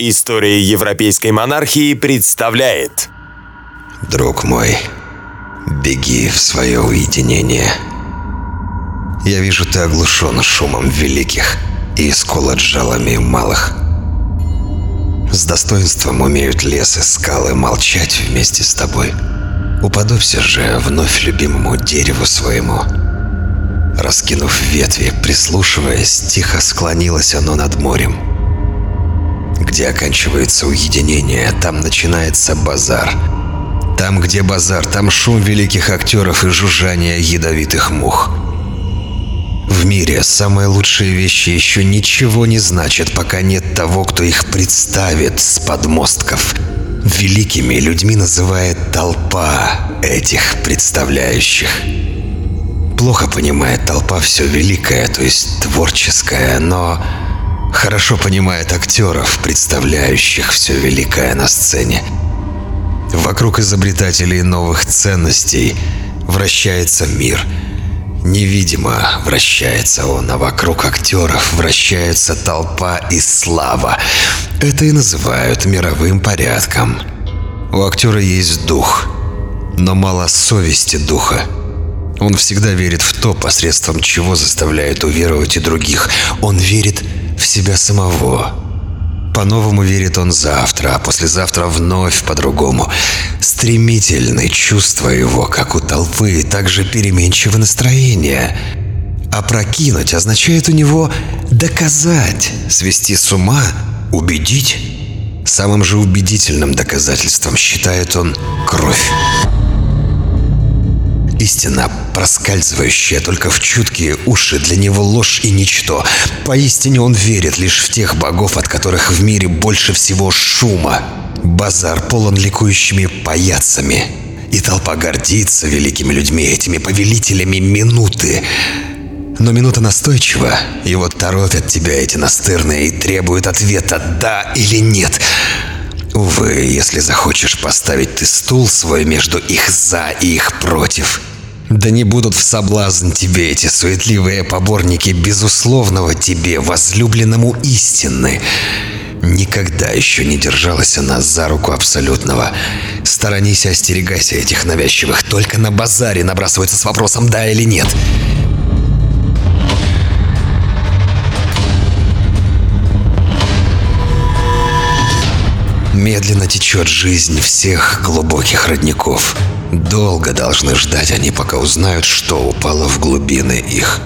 История европейской монархии представляет Друг мой, беги в свое уединение. Я вижу, ты оглушен шумом великих и исколот жалами малых. С достоинством умеют лес и скалы молчать вместе с тобой. Уподобься же вновь любимому дереву своему. Раскинув ветви, прислушиваясь, тихо склонилось оно над морем. Где оканчивается уединение, там начинается базар. Там, где базар, там шум великих актеров и жужжание ядовитых мух. В мире самые лучшие вещи еще ничего не значат, пока нет того, кто их представит с подмостков. Великими людьми называет толпа этих представляющих. Плохо понимает толпа все великое, то есть творческое, но хорошо понимает актеров, представляющих все великое на сцене. Вокруг изобретателей новых ценностей вращается мир – Невидимо вращается он, а вокруг актеров вращается толпа и слава. Это и называют мировым порядком. У актера есть дух, но мало совести духа. Он всегда верит в то, посредством чего заставляет уверовать и других. Он верит в себя самого. По-новому верит он завтра, а послезавтра вновь по-другому. Стремительны чувства его, как у толпы, также переменчивы настроение. Опрокинуть означает у него доказать, свести с ума, убедить. Самым же убедительным доказательством считает он кровь. Истина, проскальзывающая только в чуткие уши, для него ложь и ничто. Поистине он верит лишь в тех богов, от которых в мире больше всего шума. Базар полон ликующими паяцами. И толпа гордится великими людьми, этими повелителями минуты. Но минута настойчива, и вот торопят тебя эти настырные и требуют ответа «да» или «нет». Увы, если захочешь поставить ты стул свой между их «за» и их «против», да не будут в соблазн тебе эти суетливые поборники безусловного тебе, возлюбленному истины. Никогда еще не держалась она за руку абсолютного. Сторонись и остерегайся этих навязчивых. Только на базаре набрасываются с вопросом «да» или «нет». Медленно течет жизнь всех глубоких родников. Долго должны ждать они, пока узнают, что упало в глубины их.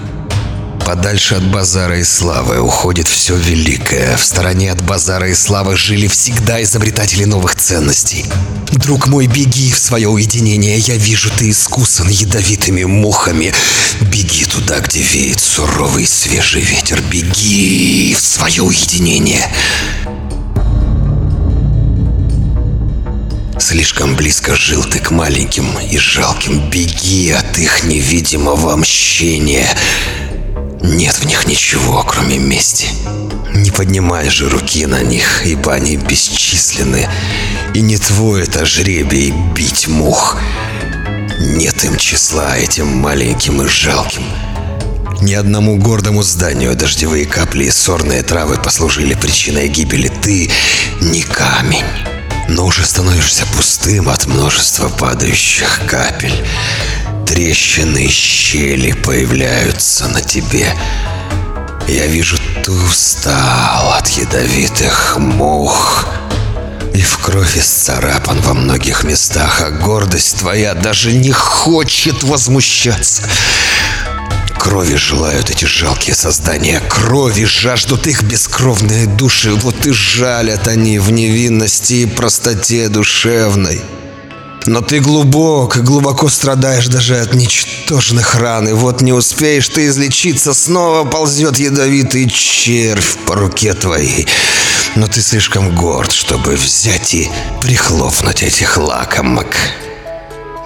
Подальше от базара и славы уходит все великое. В стороне от базара и славы жили всегда изобретатели новых ценностей. Друг мой, беги в свое уединение. Я вижу, ты искусан ядовитыми мухами. Беги туда, где веет суровый свежий ветер. Беги в свое уединение. Слишком близко жил ты к маленьким и жалким. Беги от их невидимого мщения. Нет в них ничего, кроме мести. Не поднимай же руки на них, ибо они бесчисленны. И не твой это жребий бить мух. Нет им числа этим маленьким и жалким. Ни одному гордому зданию дождевые капли и сорные травы послужили причиной гибели. Ты не камень но уже становишься пустым от множества падающих капель. Трещины и щели появляются на тебе. Я вижу, ты устал от ядовитых мух. И в крови исцарапан во многих местах, а гордость твоя даже не хочет возмущаться. Крови желают эти жалкие создания. Крови жаждут их бескровные души. Вот и жалят они в невинности и простоте душевной. Но ты глубок, глубоко страдаешь даже от ничтожных ран. И вот не успеешь ты излечиться, снова ползет ядовитый червь по руке твоей. Но ты слишком горд, чтобы взять и прихлопнуть этих лакомок.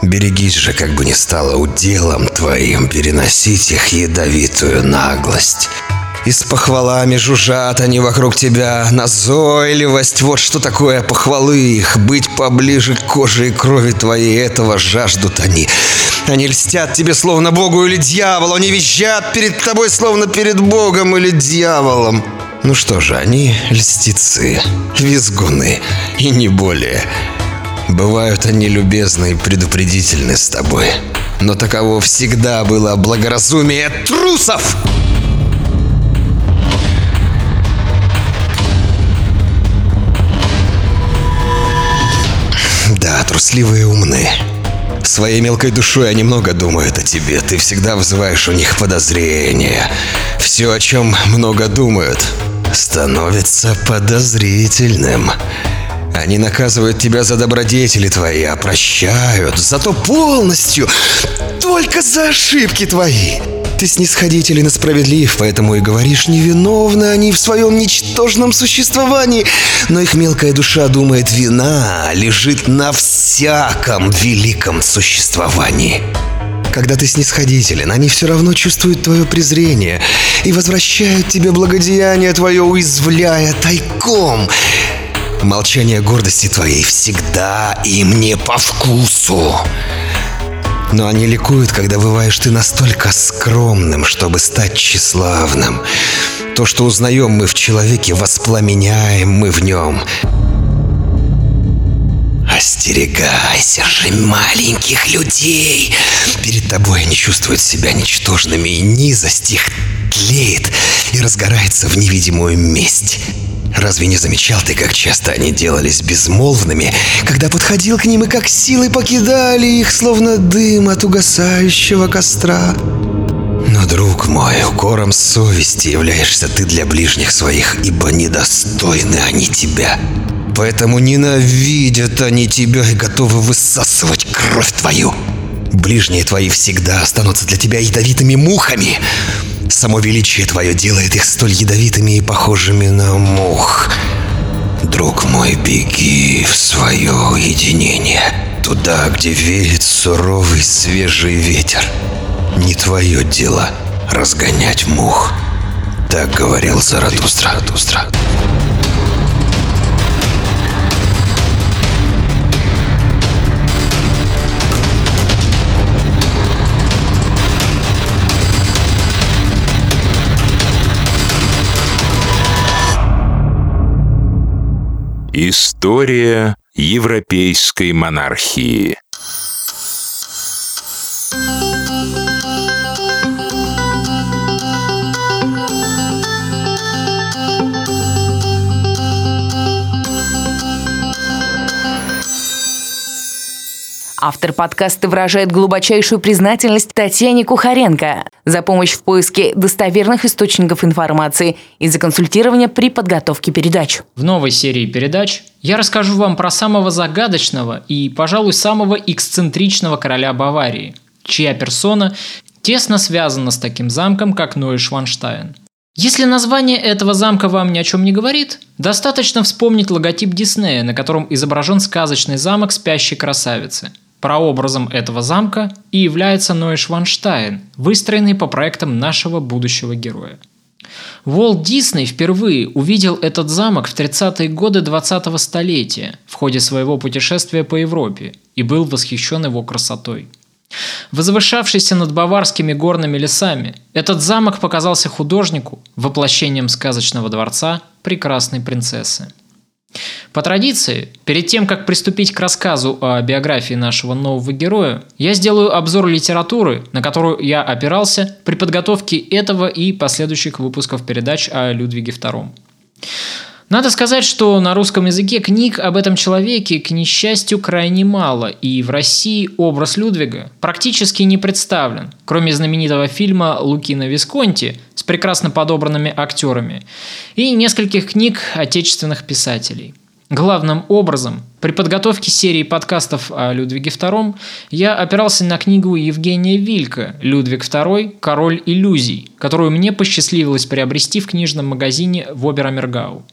Берегись же, как бы ни стало уделом твоим переносить их ядовитую наглость. И с похвалами жужжат они вокруг тебя. Назойливость, вот что такое похвалы их. Быть поближе к коже и крови твоей, этого жаждут они. Они льстят тебе, словно Богу или дьяволу. Они визжат перед тобой, словно перед Богом или дьяволом. Ну что же, они льстецы, визгуны и не более. Бывают они любезны и предупредительны с тобой. Но таково всегда было благоразумие трусов! Да, трусливые умны. Своей мелкой душой они много думают о тебе. Ты всегда вызываешь у них подозрения. Все, о чем много думают, становится подозрительным. Они наказывают тебя за добродетели твои, а прощают, зато полностью, только за ошибки твои. Ты снисходителен и справедлив, поэтому и говоришь, невиновны они в своем ничтожном существовании. Но их мелкая душа думает, вина лежит на всяком великом существовании. Когда ты снисходителен, они все равно чувствуют твое презрение и возвращают тебе благодеяние твое, уязвляя тайком. Молчание гордости твоей всегда им не по вкусу. Но они ликуют, когда бываешь ты настолько скромным, чтобы стать тщеславным. То, что узнаем мы в человеке, воспламеняем мы в нем. Остерегайся же маленьких людей. Перед тобой они чувствуют себя ничтожными, и низость их тлеет и разгорается в невидимую месть. Разве не замечал ты, как часто они делались безмолвными, когда подходил к ним и как силой покидали их, словно дым от угасающего костра? Но, друг мой, укором совести являешься ты для ближних своих, ибо недостойны они тебя. Поэтому ненавидят они тебя и готовы высасывать кровь твою. Ближние твои всегда останутся для тебя ядовитыми мухами. Само величие твое делает их столь ядовитыми и похожими на мух. Друг мой, беги в свое уединение, туда, где веет суровый свежий ветер. Не твое дело разгонять мух. Так говорил Заратустра. Заратустра. История европейской монархии Автор подкаста выражает глубочайшую признательность Татьяне Кухаренко за помощь в поиске достоверных источников информации и за консультирование при подготовке передач. В новой серии передач я расскажу вам про самого загадочного и, пожалуй, самого эксцентричного короля Баварии, чья персона тесно связана с таким замком, как Нойшванштайн. Если название этого замка вам ни о чем не говорит, достаточно вспомнить логотип Диснея, на котором изображен сказочный замок спящей красавицы – Прообразом этого замка и является Нойшванштайн, выстроенный по проектам нашего будущего героя. Уолт Дисней впервые увидел этот замок в 30-е годы 20-го столетия в ходе своего путешествия по Европе и был восхищен его красотой. Возвышавшийся над баварскими горными лесами, этот замок показался художнику воплощением сказочного дворца прекрасной принцессы. По традиции, перед тем, как приступить к рассказу о биографии нашего нового героя, я сделаю обзор литературы, на которую я опирался при подготовке этого и последующих выпусков передач о Людвиге II. Надо сказать, что на русском языке книг об этом человеке, к несчастью, крайне мало, и в России образ Людвига практически не представлен, кроме знаменитого фильма Лукина Висконти с прекрасно подобранными актерами и нескольких книг отечественных писателей. Главным образом, при подготовке серии подкастов о Людвиге II я опирался на книгу Евгения Вилька «Людвиг II. Король иллюзий», которую мне посчастливилось приобрести в книжном магазине в Оберамергау.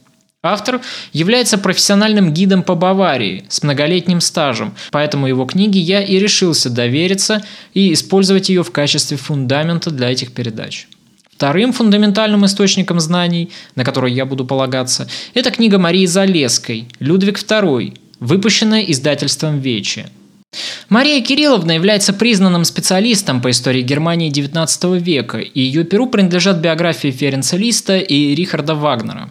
Автор является профессиональным гидом по Баварии с многолетним стажем, поэтому его книге я и решился довериться и использовать ее в качестве фундамента для этих передач. Вторым фундаментальным источником знаний, на который я буду полагаться, это книга Марии Залеской «Людвиг II», выпущенная издательством «Вечи». Мария Кирилловна является признанным специалистом по истории Германии XIX века, и ее перу принадлежат биографии Ференца Листа и Рихарда Вагнера.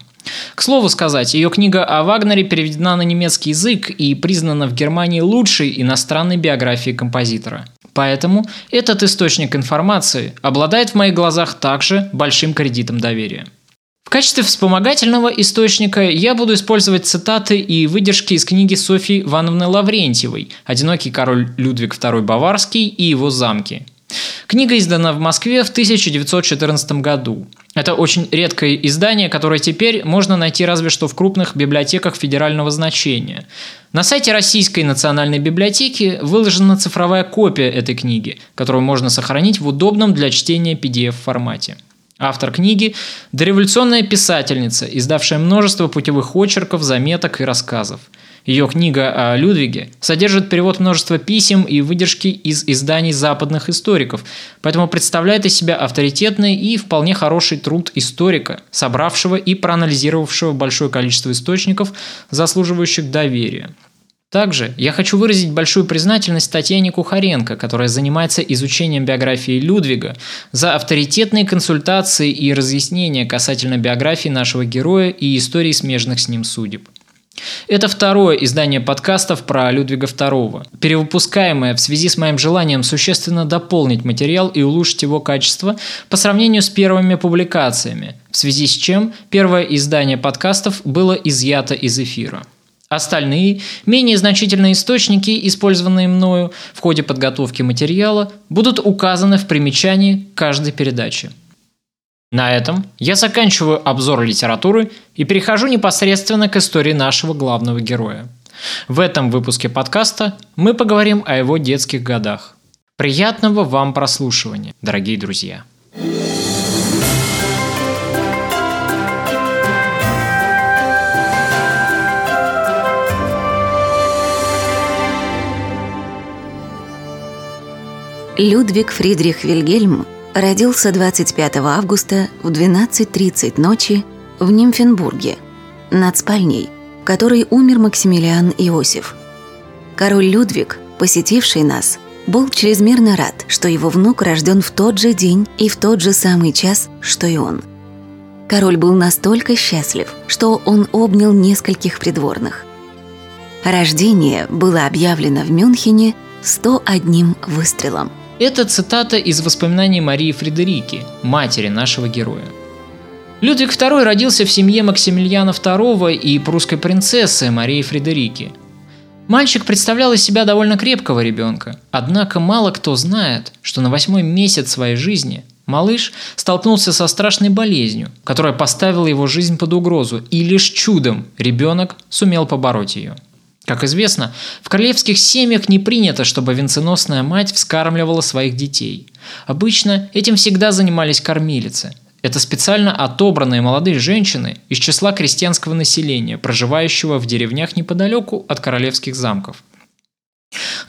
К слову сказать, ее книга о Вагнере переведена на немецкий язык и признана в Германии лучшей иностранной биографией композитора. Поэтому этот источник информации обладает в моих глазах также большим кредитом доверия. В качестве вспомогательного источника я буду использовать цитаты и выдержки из книги Софьи Ивановны Лаврентьевой «Одинокий король Людвиг II Баварский и его замки». Книга издана в Москве в 1914 году. Это очень редкое издание, которое теперь можно найти разве что в крупных библиотеках федерального значения. На сайте Российской национальной библиотеки выложена цифровая копия этой книги, которую можно сохранить в удобном для чтения PDF-формате. Автор книги – дореволюционная писательница, издавшая множество путевых очерков, заметок и рассказов. Ее книга о Людвиге содержит перевод множества писем и выдержки из изданий западных историков, поэтому представляет из себя авторитетный и вполне хороший труд историка, собравшего и проанализировавшего большое количество источников, заслуживающих доверия. Также я хочу выразить большую признательность Татьяне Кухаренко, которая занимается изучением биографии Людвига, за авторитетные консультации и разъяснения касательно биографии нашего героя и истории смежных с ним судеб. Это второе издание подкастов про Людвига II, перевыпускаемое в связи с моим желанием существенно дополнить материал и улучшить его качество по сравнению с первыми публикациями, в связи с чем первое издание подкастов было изъято из эфира. Остальные, менее значительные источники, использованные мною в ходе подготовки материала, будут указаны в примечании каждой передачи. На этом я заканчиваю обзор литературы и перехожу непосредственно к истории нашего главного героя. В этом выпуске подкаста мы поговорим о его детских годах. Приятного вам прослушивания, дорогие друзья! Людвиг Фридрих Вильгельм родился 25 августа в 12.30 ночи в Нимфенбурге, над спальней, в которой умер Максимилиан Иосиф. Король Людвиг, посетивший нас, был чрезмерно рад, что его внук рожден в тот же день и в тот же самый час, что и он. Король был настолько счастлив, что он обнял нескольких придворных. Рождение было объявлено в Мюнхене 101 выстрелом – это цитата из воспоминаний Марии Фредерики, матери нашего героя. Людвиг II родился в семье Максимилиана II и прусской принцессы Марии Фредерики. Мальчик представлял из себя довольно крепкого ребенка, однако мало кто знает, что на восьмой месяц своей жизни малыш столкнулся со страшной болезнью, которая поставила его жизнь под угрозу, и лишь чудом ребенок сумел побороть ее – как известно, в королевских семьях не принято, чтобы венценосная мать вскармливала своих детей. Обычно этим всегда занимались кормилицы. Это специально отобранные молодые женщины из числа крестьянского населения, проживающего в деревнях неподалеку от королевских замков.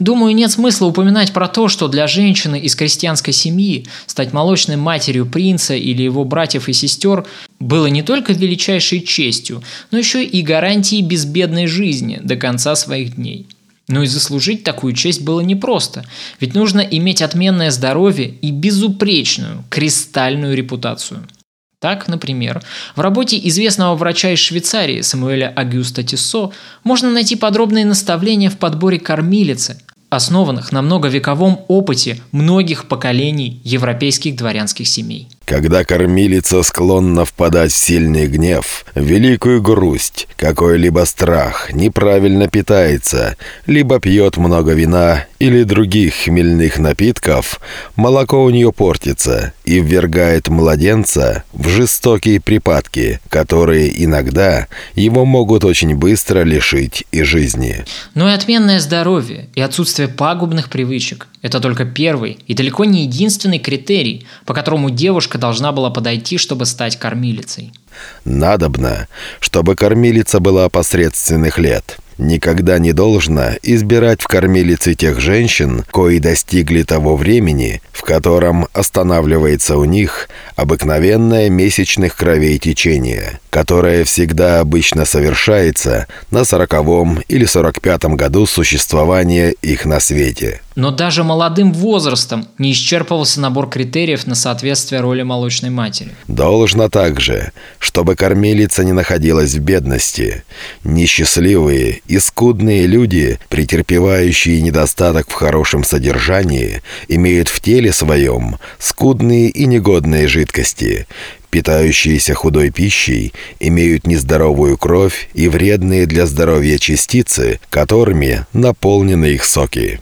Думаю, нет смысла упоминать про то, что для женщины из крестьянской семьи стать молочной матерью принца или его братьев и сестер было не только величайшей честью, но еще и гарантией безбедной жизни до конца своих дней. Но и заслужить такую честь было непросто, ведь нужно иметь отменное здоровье и безупречную, кристальную репутацию – так, например, в работе известного врача из Швейцарии Самуэля Агюста Тиссо можно найти подробные наставления в подборе кормилицы, основанных на многовековом опыте многих поколений европейских дворянских семей. Когда кормилица склонна впадать в сильный гнев, великую грусть, какой-либо страх, неправильно питается, либо пьет много вина или других хмельных напитков, молоко у нее портится и ввергает младенца в жестокие припадки, которые иногда его могут очень быстро лишить и жизни. Но и отменное здоровье, и отсутствие пагубных привычек – это только первый и далеко не единственный критерий, по которому девушка должна была подойти, чтобы стать кормилицей. Надобно, чтобы кормилица была посредственных лет – никогда не должно избирать в кормилице тех женщин, кои достигли того времени, в котором останавливается у них обыкновенное месячных кровей течение, которое всегда обычно совершается на сороковом или сорок пятом году существования их на свете. Но даже молодым возрастом не исчерпывался набор критериев на соответствие роли молочной матери. Должно также, чтобы кормилица не находилась в бедности. Несчастливые и скудные люди, претерпевающие недостаток в хорошем содержании, имеют в теле своем скудные и негодные жидкости, питающиеся худой пищей, имеют нездоровую кровь и вредные для здоровья частицы, которыми наполнены их соки.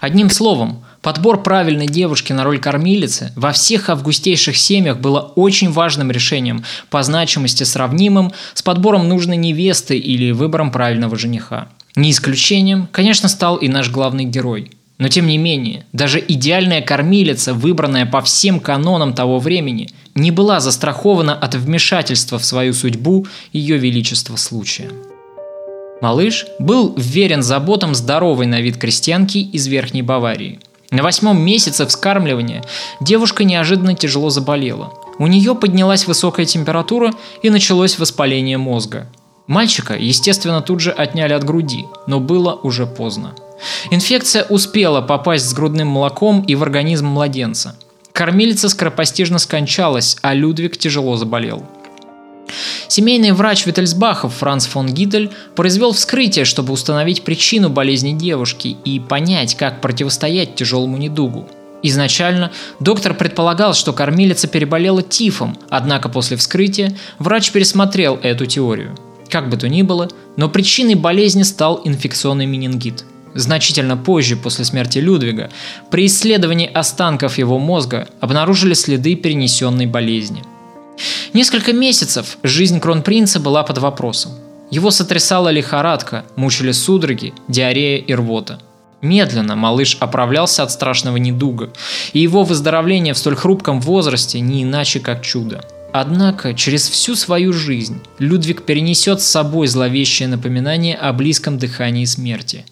Одним словом, подбор правильной девушки на роль кормилицы во всех августейших семьях было очень важным решением, по значимости сравнимым с подбором нужной невесты или выбором правильного жениха. Не исключением, конечно, стал и наш главный герой. Но тем не менее, даже идеальная кормилица, выбранная по всем канонам того времени, не была застрахована от вмешательства в свою судьбу ее величества случая. Малыш был верен заботам здоровой на вид крестьянки из Верхней Баварии. На восьмом месяце вскармливания девушка неожиданно тяжело заболела. У нее поднялась высокая температура и началось воспаление мозга. Мальчика, естественно, тут же отняли от груди, но было уже поздно. Инфекция успела попасть с грудным молоком и в организм младенца. Кормилица скоропостижно скончалась, а Людвиг тяжело заболел – Семейный врач Виттельсбахов Франц фон Гидель произвел вскрытие, чтобы установить причину болезни девушки и понять, как противостоять тяжелому недугу. Изначально доктор предполагал, что кормилица переболела тифом, однако после вскрытия врач пересмотрел эту теорию. Как бы то ни было, но причиной болезни стал инфекционный менингит. Значительно позже, после смерти Людвига, при исследовании останков его мозга обнаружили следы перенесенной болезни – Несколько месяцев жизнь кронпринца была под вопросом. Его сотрясала лихорадка, мучили судороги, диарея и рвота. Медленно малыш оправлялся от страшного недуга, и его выздоровление в столь хрупком возрасте не иначе как чудо. Однако через всю свою жизнь Людвиг перенесет с собой зловещее напоминание о близком дыхании смерти.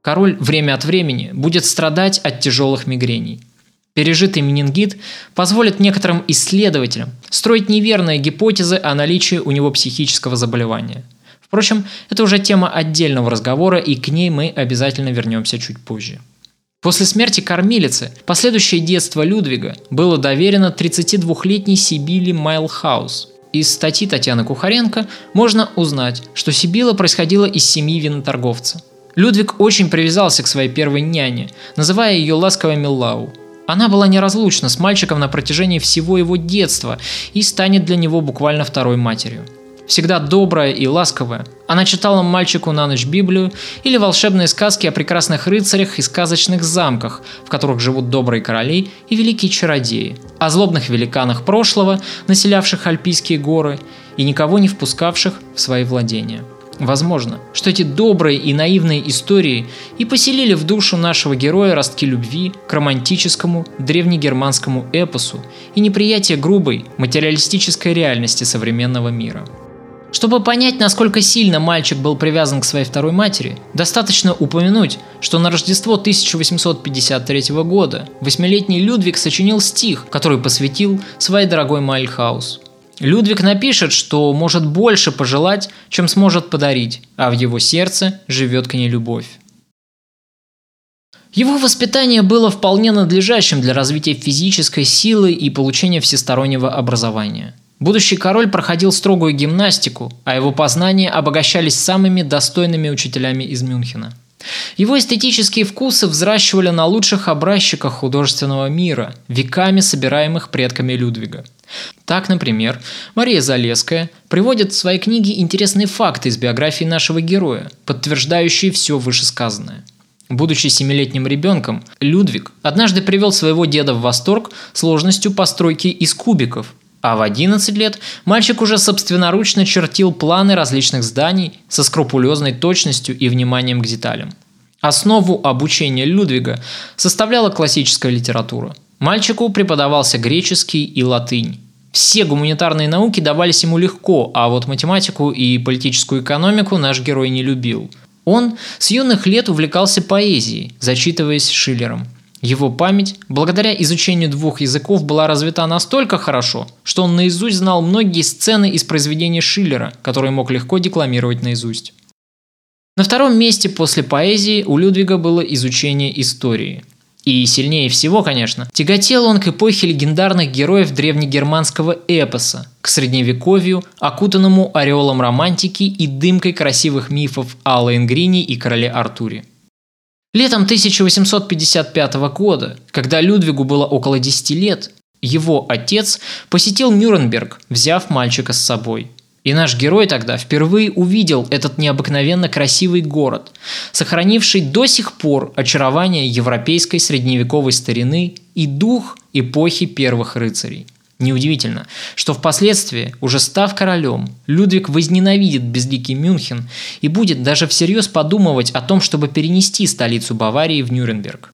Король время от времени будет страдать от тяжелых мигрений – Пережитый менингит позволит некоторым исследователям строить неверные гипотезы о наличии у него психического заболевания. Впрочем, это уже тема отдельного разговора, и к ней мы обязательно вернемся чуть позже. После смерти кормилицы последующее детство Людвига было доверено 32-летней Сибиле Майлхаус. Из статьи Татьяны Кухаренко можно узнать, что Сибила происходила из семьи виноторговца. Людвиг очень привязался к своей первой няне, называя ее ласково Миллау – она была неразлучна с мальчиком на протяжении всего его детства и станет для него буквально второй матерью. Всегда добрая и ласковая, она читала мальчику на ночь Библию или волшебные сказки о прекрасных рыцарях и сказочных замках, в которых живут добрые короли и великие чародеи, о злобных великанах прошлого, населявших Альпийские горы и никого не впускавших в свои владения – Возможно, что эти добрые и наивные истории и поселили в душу нашего героя ростки любви к романтическому древнегерманскому эпосу и неприятие грубой материалистической реальности современного мира. Чтобы понять, насколько сильно мальчик был привязан к своей второй матери, достаточно упомянуть, что на Рождество 1853 года восьмилетний Людвиг сочинил стих, который посвятил своей дорогой Майльхаус. Людвиг напишет, что может больше пожелать, чем сможет подарить, а в его сердце живет к ней любовь. Его воспитание было вполне надлежащим для развития физической силы и получения всестороннего образования. Будущий король проходил строгую гимнастику, а его познания обогащались самыми достойными учителями из Мюнхена. Его эстетические вкусы взращивали на лучших образчиках художественного мира, веками собираемых предками Людвига – так, например, Мария Залеская приводит в своей книге интересные факты из биографии нашего героя, подтверждающие все вышесказанное. Будучи семилетним ребенком, Людвиг однажды привел своего деда в восторг сложностью постройки из кубиков, а в 11 лет мальчик уже собственноручно чертил планы различных зданий со скрупулезной точностью и вниманием к деталям. Основу обучения Людвига составляла классическая литература. Мальчику преподавался греческий и латынь. Все гуманитарные науки давались ему легко, а вот математику и политическую экономику наш герой не любил. Он с юных лет увлекался поэзией, зачитываясь Шиллером. Его память, благодаря изучению двух языков, была развита настолько хорошо, что он наизусть знал многие сцены из произведений Шиллера, которые мог легко декламировать наизусть. На втором месте после поэзии у Людвига было изучение истории – и сильнее всего, конечно, тяготел он к эпохе легендарных героев древнегерманского эпоса, к средневековью, окутанному ореолом романтики и дымкой красивых мифов о Лаенгрине и короле Артуре. Летом 1855 года, когда Людвигу было около 10 лет, его отец посетил Нюрнберг, взяв мальчика с собой – и наш герой тогда впервые увидел этот необыкновенно красивый город, сохранивший до сих пор очарование европейской средневековой старины и дух эпохи первых рыцарей. Неудивительно, что впоследствии, уже став королем, Людвиг возненавидит безликий Мюнхен и будет даже всерьез подумывать о том, чтобы перенести столицу Баварии в Нюрнберг.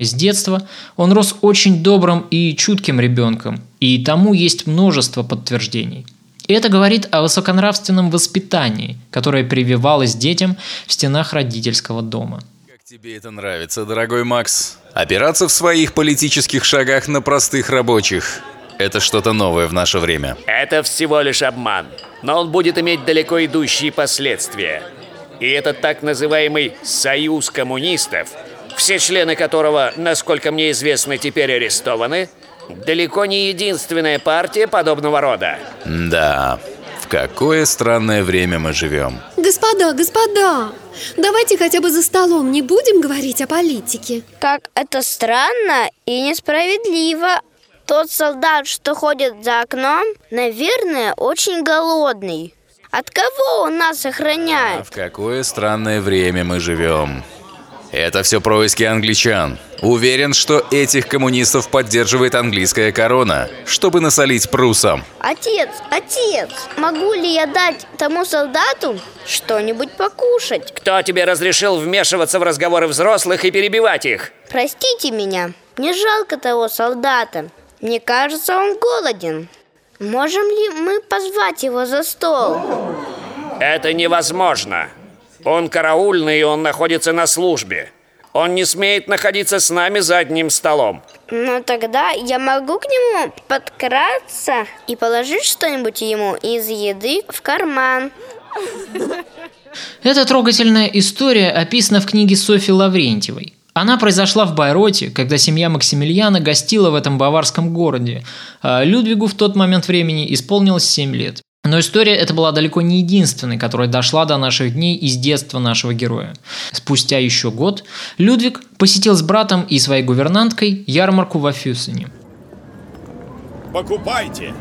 С детства он рос очень добрым и чутким ребенком, и тому есть множество подтверждений – это говорит о высоконравственном воспитании, которое прививалось детям в стенах родительского дома. Тебе это нравится, дорогой Макс? Опираться в своих политических шагах на простых рабочих. Это что-то новое в наше время. Это всего лишь обман, но он будет иметь далеко идущие последствия. И этот так называемый «союз коммунистов», все члены которого, насколько мне известно, теперь арестованы, Далеко не единственная партия подобного рода. Да, в какое странное время мы живем. Господа, господа, давайте хотя бы за столом не будем говорить о политике. Как это странно и несправедливо. Тот солдат, что ходит за окном, наверное, очень голодный. От кого он нас охраняет? А в какое странное время мы живем. Это все происки англичан. Уверен, что этих коммунистов поддерживает английская корона, чтобы насолить прусам. Отец, отец, могу ли я дать тому солдату что-нибудь покушать? Кто тебе разрешил вмешиваться в разговоры взрослых и перебивать их? Простите меня, мне жалко того солдата. Мне кажется, он голоден. Можем ли мы позвать его за стол? Это невозможно. Он караульный, и он находится на службе. Он не смеет находиться с нами за одним столом. Ну тогда я могу к нему подкраться и положить что-нибудь ему из еды в карман. Эта трогательная история описана в книге Софьи Лаврентьевой. Она произошла в Байроте, когда семья Максимилиана гостила в этом баварском городе. А Людвигу в тот момент времени исполнилось 7 лет. Но история эта была далеко не единственной, которая дошла до наших дней из детства нашего героя. Спустя еще год Людвиг посетил с братом и своей гувернанткой ярмарку в Афюсене. Покупайте!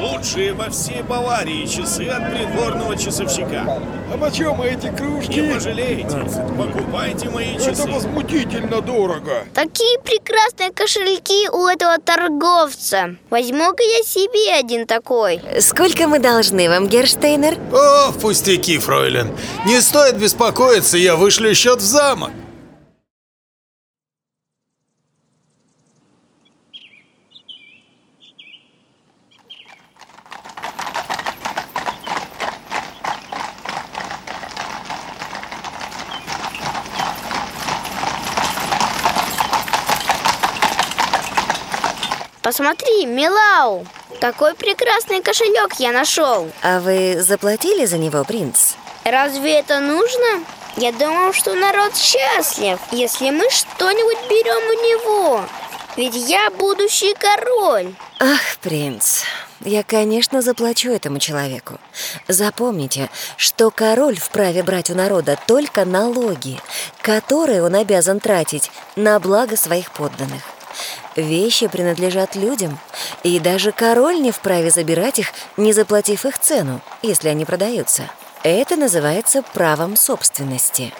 Лучшие во всей Баварии часы от придворного часовщика. А почем эти кружки? Не пожалеете. Покупайте мои часы. Это возмутительно дорого. Такие прекрасные кошельки у этого торговца. Возьму-ка я себе один такой. Сколько мы должны вам, Герштейнер? О, пустяки, фройлен. Не стоит беспокоиться, я вышлю счет в замок. Посмотри, Милау, какой прекрасный кошелек я нашел. А вы заплатили за него, принц? Разве это нужно? Я думал, что народ счастлив, если мы что-нибудь берем у него. Ведь я будущий король. Ах, принц, я, конечно, заплачу этому человеку. Запомните, что король вправе брать у народа только налоги, которые он обязан тратить на благо своих подданных. Вещи принадлежат людям, и даже король не вправе забирать их, не заплатив их цену, если они продаются. Это называется правом собственности.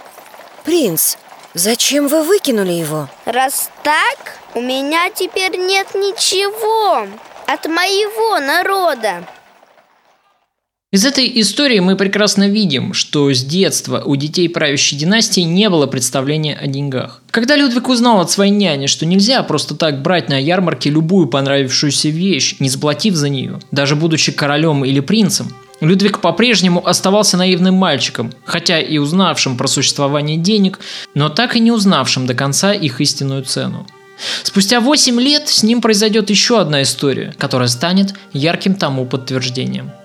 Принц, зачем вы выкинули его? Раз так, у меня теперь нет ничего от моего народа. Из этой истории мы прекрасно видим, что с детства у детей правящей династии не было представления о деньгах. Когда Людвиг узнал от своей няни, что нельзя просто так брать на ярмарке любую понравившуюся вещь, не заплатив за нее, даже будучи королем или принцем, Людвиг по-прежнему оставался наивным мальчиком, хотя и узнавшим про существование денег, но так и не узнавшим до конца их истинную цену. Спустя 8 лет с ним произойдет еще одна история, которая станет ярким тому подтверждением –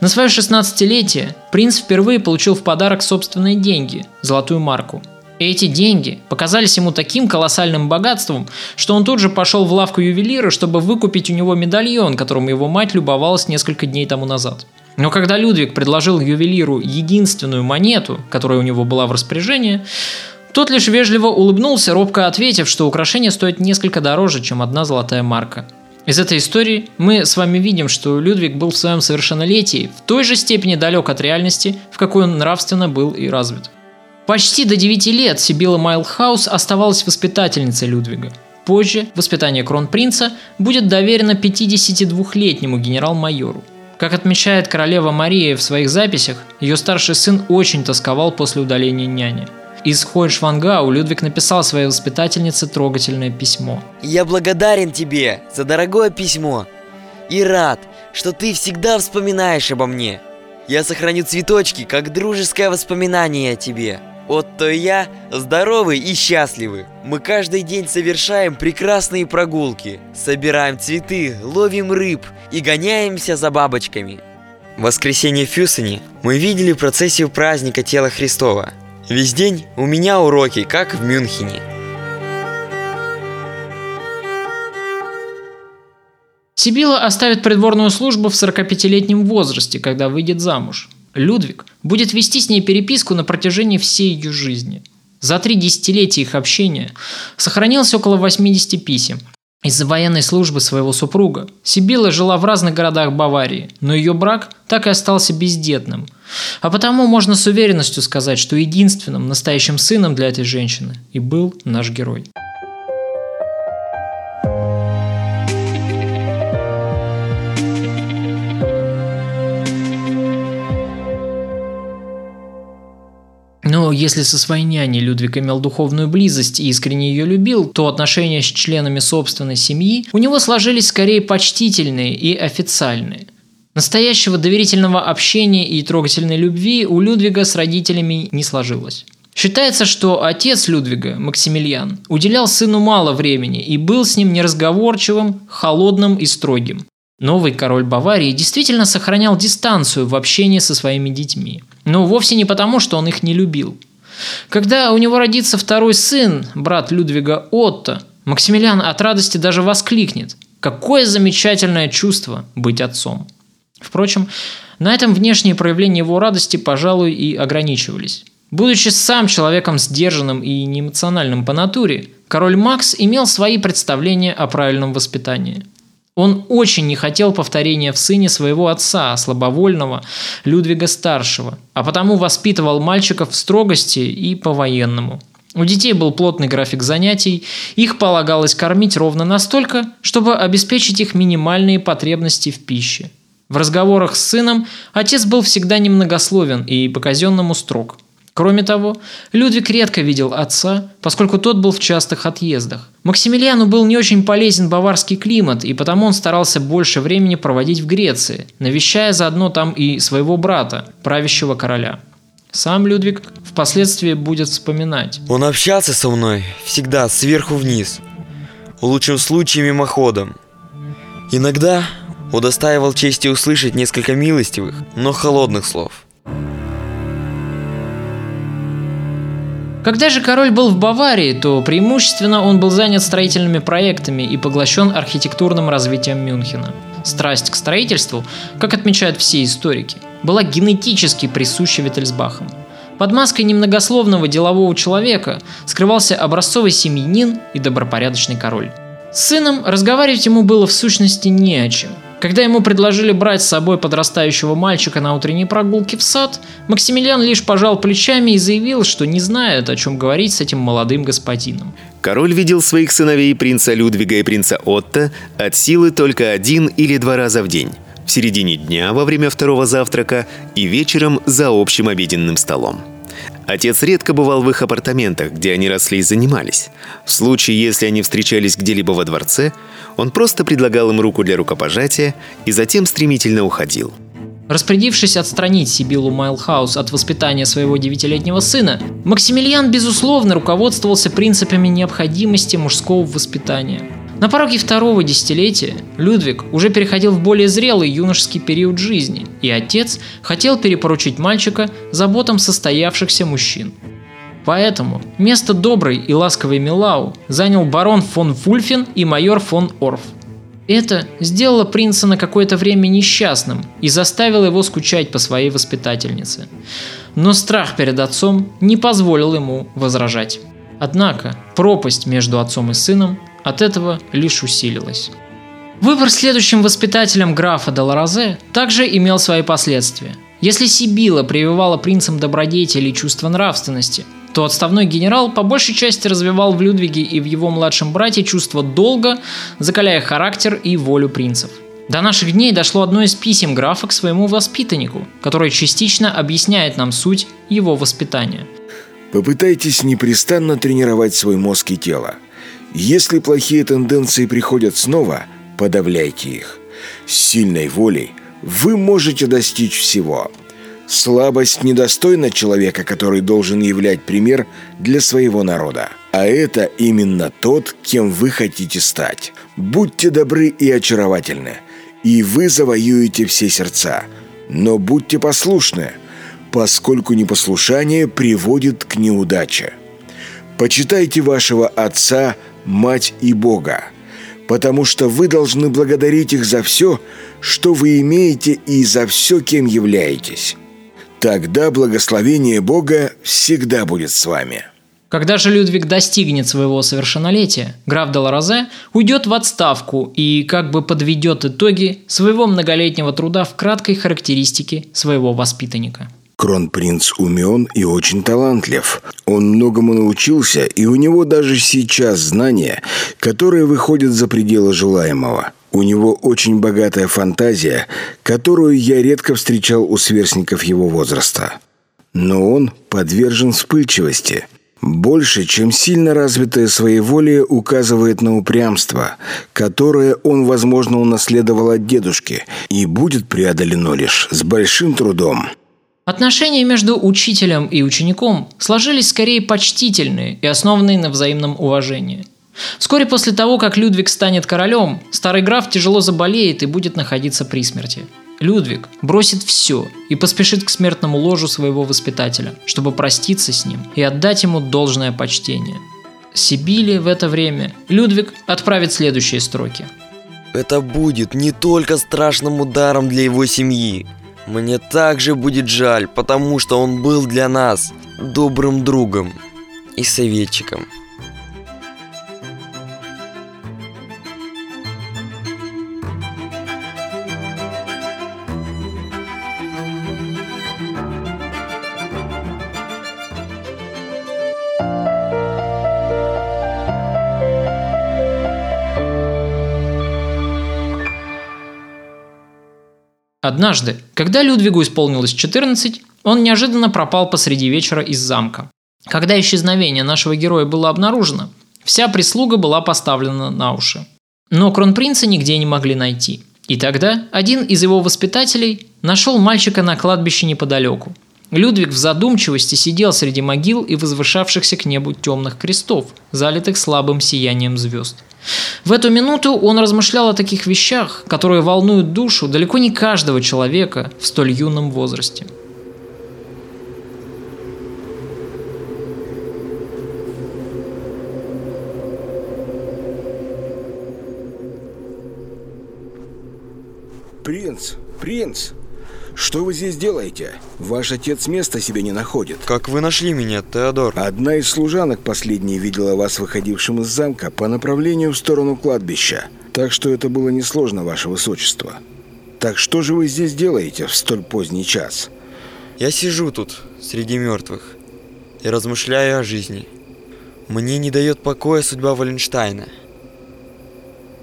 на свое 16-летие принц впервые получил в подарок собственные деньги – золотую марку. И эти деньги показались ему таким колоссальным богатством, что он тут же пошел в лавку ювелира, чтобы выкупить у него медальон, которым его мать любовалась несколько дней тому назад. Но когда Людвиг предложил ювелиру единственную монету, которая у него была в распоряжении, тот лишь вежливо улыбнулся, робко ответив, что украшение стоит несколько дороже, чем одна золотая марка – из этой истории мы с вами видим, что Людвиг был в своем совершеннолетии в той же степени далек от реальности, в какой он нравственно был и развит. Почти до 9 лет Сибила Майлхаус оставалась воспитательницей Людвига. Позже воспитание кронпринца будет доверено 52-летнему генерал-майору. Как отмечает королева Мария в своих записях, ее старший сын очень тосковал после удаления няни – из Хойшвангау Людвиг написал своей воспитательнице трогательное письмо. «Я благодарен тебе за дорогое письмо и рад, что ты всегда вспоминаешь обо мне. Я сохраню цветочки, как дружеское воспоминание о тебе. Отто и я здоровы и счастливы. Мы каждый день совершаем прекрасные прогулки, собираем цветы, ловим рыб и гоняемся за бабочками. В воскресенье в Фюсене мы видели процессию праздника Тела Христова – Весь день у меня уроки, как в Мюнхене. Сибила оставит придворную службу в 45-летнем возрасте, когда выйдет замуж. Людвиг будет вести с ней переписку на протяжении всей ее жизни. За три десятилетия их общения сохранилось около 80 писем, из-за военной службы своего супруга Сибила жила в разных городах Баварии, но ее брак так и остался бездетным. А потому можно с уверенностью сказать, что единственным настоящим сыном для этой женщины и был наш герой. Если со своей няней Людвиг имел духовную близость и искренне ее любил, то отношения с членами собственной семьи у него сложились скорее почтительные и официальные. Настоящего доверительного общения и трогательной любви у Людвига с родителями не сложилось. Считается, что отец Людвига, Максимилиан, уделял сыну мало времени и был с ним неразговорчивым, холодным и строгим. Новый король Баварии действительно сохранял дистанцию в общении со своими детьми. Но вовсе не потому, что он их не любил. Когда у него родится второй сын, брат Людвига Отто, Максимилиан от радости даже воскликнет «Какое замечательное чувство быть отцом!» Впрочем, на этом внешние проявления его радости, пожалуй, и ограничивались. Будучи сам человеком сдержанным и неэмоциональным по натуре, король Макс имел свои представления о правильном воспитании – он очень не хотел повторения в сыне своего отца, слабовольного Людвига Старшего, а потому воспитывал мальчиков в строгости и по-военному. У детей был плотный график занятий, их полагалось кормить ровно настолько, чтобы обеспечить их минимальные потребности в пище. В разговорах с сыном отец был всегда немногословен и по-казенному строг – Кроме того, Людвиг редко видел отца, поскольку тот был в частых отъездах. Максимилиану был не очень полезен баварский климат, и потому он старался больше времени проводить в Греции, навещая заодно там и своего брата, правящего короля. Сам Людвиг впоследствии будет вспоминать. Он общался со мной всегда сверху вниз, в лучшем случае мимоходом. Иногда удостаивал чести услышать несколько милостивых, но холодных слов – Когда же король был в Баварии, то преимущественно он был занят строительными проектами и поглощен архитектурным развитием Мюнхена. Страсть к строительству, как отмечают все историки, была генетически присуща Виттельсбахам. Под маской немногословного делового человека скрывался образцовый семьянин и добропорядочный король. С сыном разговаривать ему было в сущности не о чем – когда ему предложили брать с собой подрастающего мальчика на утренней прогулке в сад, Максимилиан лишь пожал плечами и заявил, что не знает, о чем говорить с этим молодым господином. Король видел своих сыновей принца Людвига и принца Отто от силы только один или два раза в день. в середине дня во время второго завтрака и вечером за общим обеденным столом. Отец редко бывал в их апартаментах, где они росли и занимались. В случае, если они встречались где-либо во дворце, он просто предлагал им руку для рукопожатия и затем стремительно уходил. Распорядившись отстранить Сибилу Майлхаус от воспитания своего девятилетнего сына, Максимилиан, безусловно, руководствовался принципами необходимости мужского воспитания – на пороге второго десятилетия Людвиг уже переходил в более зрелый юношеский период жизни, и отец хотел перепоручить мальчика заботам состоявшихся мужчин. Поэтому место доброй и ласковой Милау занял барон фон Вульфен и майор фон Орф. Это сделало принца на какое-то время несчастным и заставило его скучать по своей воспитательнице. Но страх перед отцом не позволил ему возражать. Однако пропасть между отцом и сыном от этого лишь усилилось. Выбор следующим воспитателем графа Долорозе также имел свои последствия. Если Сибила прививала принцам добродетели и чувство нравственности, то отставной генерал по большей части развивал в Людвиге и в его младшем брате чувство долга, закаляя характер и волю принцев. До наших дней дошло одно из писем графа к своему воспитаннику, которое частично объясняет нам суть его воспитания. Попытайтесь непрестанно тренировать свой мозг и тело – если плохие тенденции приходят снова, подавляйте их. С сильной волей вы можете достичь всего. Слабость недостойна человека, который должен являть пример для своего народа. А это именно тот, кем вы хотите стать. Будьте добры и очаровательны, и вы завоюете все сердца. Но будьте послушны, поскольку непослушание приводит к неудаче. Почитайте вашего отца – мать и Бога, потому что вы должны благодарить их за все, что вы имеете и за все, кем являетесь. Тогда благословение Бога всегда будет с вами. Когда же Людвиг достигнет своего совершеннолетия, граф Деларозе уйдет в отставку и как бы подведет итоги своего многолетнего труда в краткой характеристике своего воспитанника. Кронпринц умен и очень талантлив. Он многому научился, и у него даже сейчас знания, которые выходят за пределы желаемого. У него очень богатая фантазия, которую я редко встречал у сверстников его возраста. Но он подвержен вспыльчивости. Больше, чем сильно развитое своеволие указывает на упрямство, которое он, возможно, унаследовал от дедушки и будет преодолено лишь с большим трудом. Отношения между учителем и учеником сложились скорее почтительные и основанные на взаимном уважении. Вскоре после того, как Людвиг станет королем, старый граф тяжело заболеет и будет находиться при смерти. Людвиг бросит все и поспешит к смертному ложу своего воспитателя, чтобы проститься с ним и отдать ему должное почтение. Сибили в это время Людвиг отправит следующие строки. Это будет не только страшным ударом для его семьи, мне также будет жаль, потому что он был для нас добрым другом и советчиком. Однажды, когда Людвигу исполнилось 14, он неожиданно пропал посреди вечера из замка. Когда исчезновение нашего героя было обнаружено, вся прислуга была поставлена на уши. Но кронпринца нигде не могли найти. И тогда один из его воспитателей нашел мальчика на кладбище неподалеку. Людвиг в задумчивости сидел среди могил и возвышавшихся к небу темных крестов, залитых слабым сиянием звезд. В эту минуту он размышлял о таких вещах, которые волнуют душу далеко не каждого человека в столь юном возрасте. Принц, принц, что вы здесь делаете? Ваш отец места себе не находит. Как вы нашли меня, Теодор? Одна из служанок последней видела вас выходившим из замка по направлению в сторону кладбища. Так что это было несложно, ваше высочество. Так что же вы здесь делаете в столь поздний час? Я сижу тут, среди мертвых, и размышляю о жизни. Мне не дает покоя судьба Валенштайна.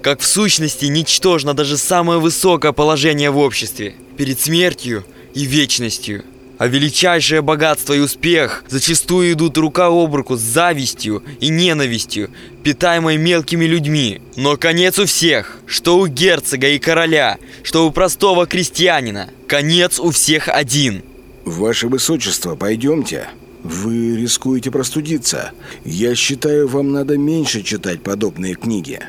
как в сущности ничтожно даже самое высокое положение в обществе перед смертью и вечностью. А величайшее богатство и успех зачастую идут рука об руку с завистью и ненавистью, питаемой мелкими людьми. Но конец у всех, что у герцога и короля, что у простого крестьянина. Конец у всех один. Ваше Высочество, пойдемте. Вы рискуете простудиться. Я считаю, вам надо меньше читать подобные книги.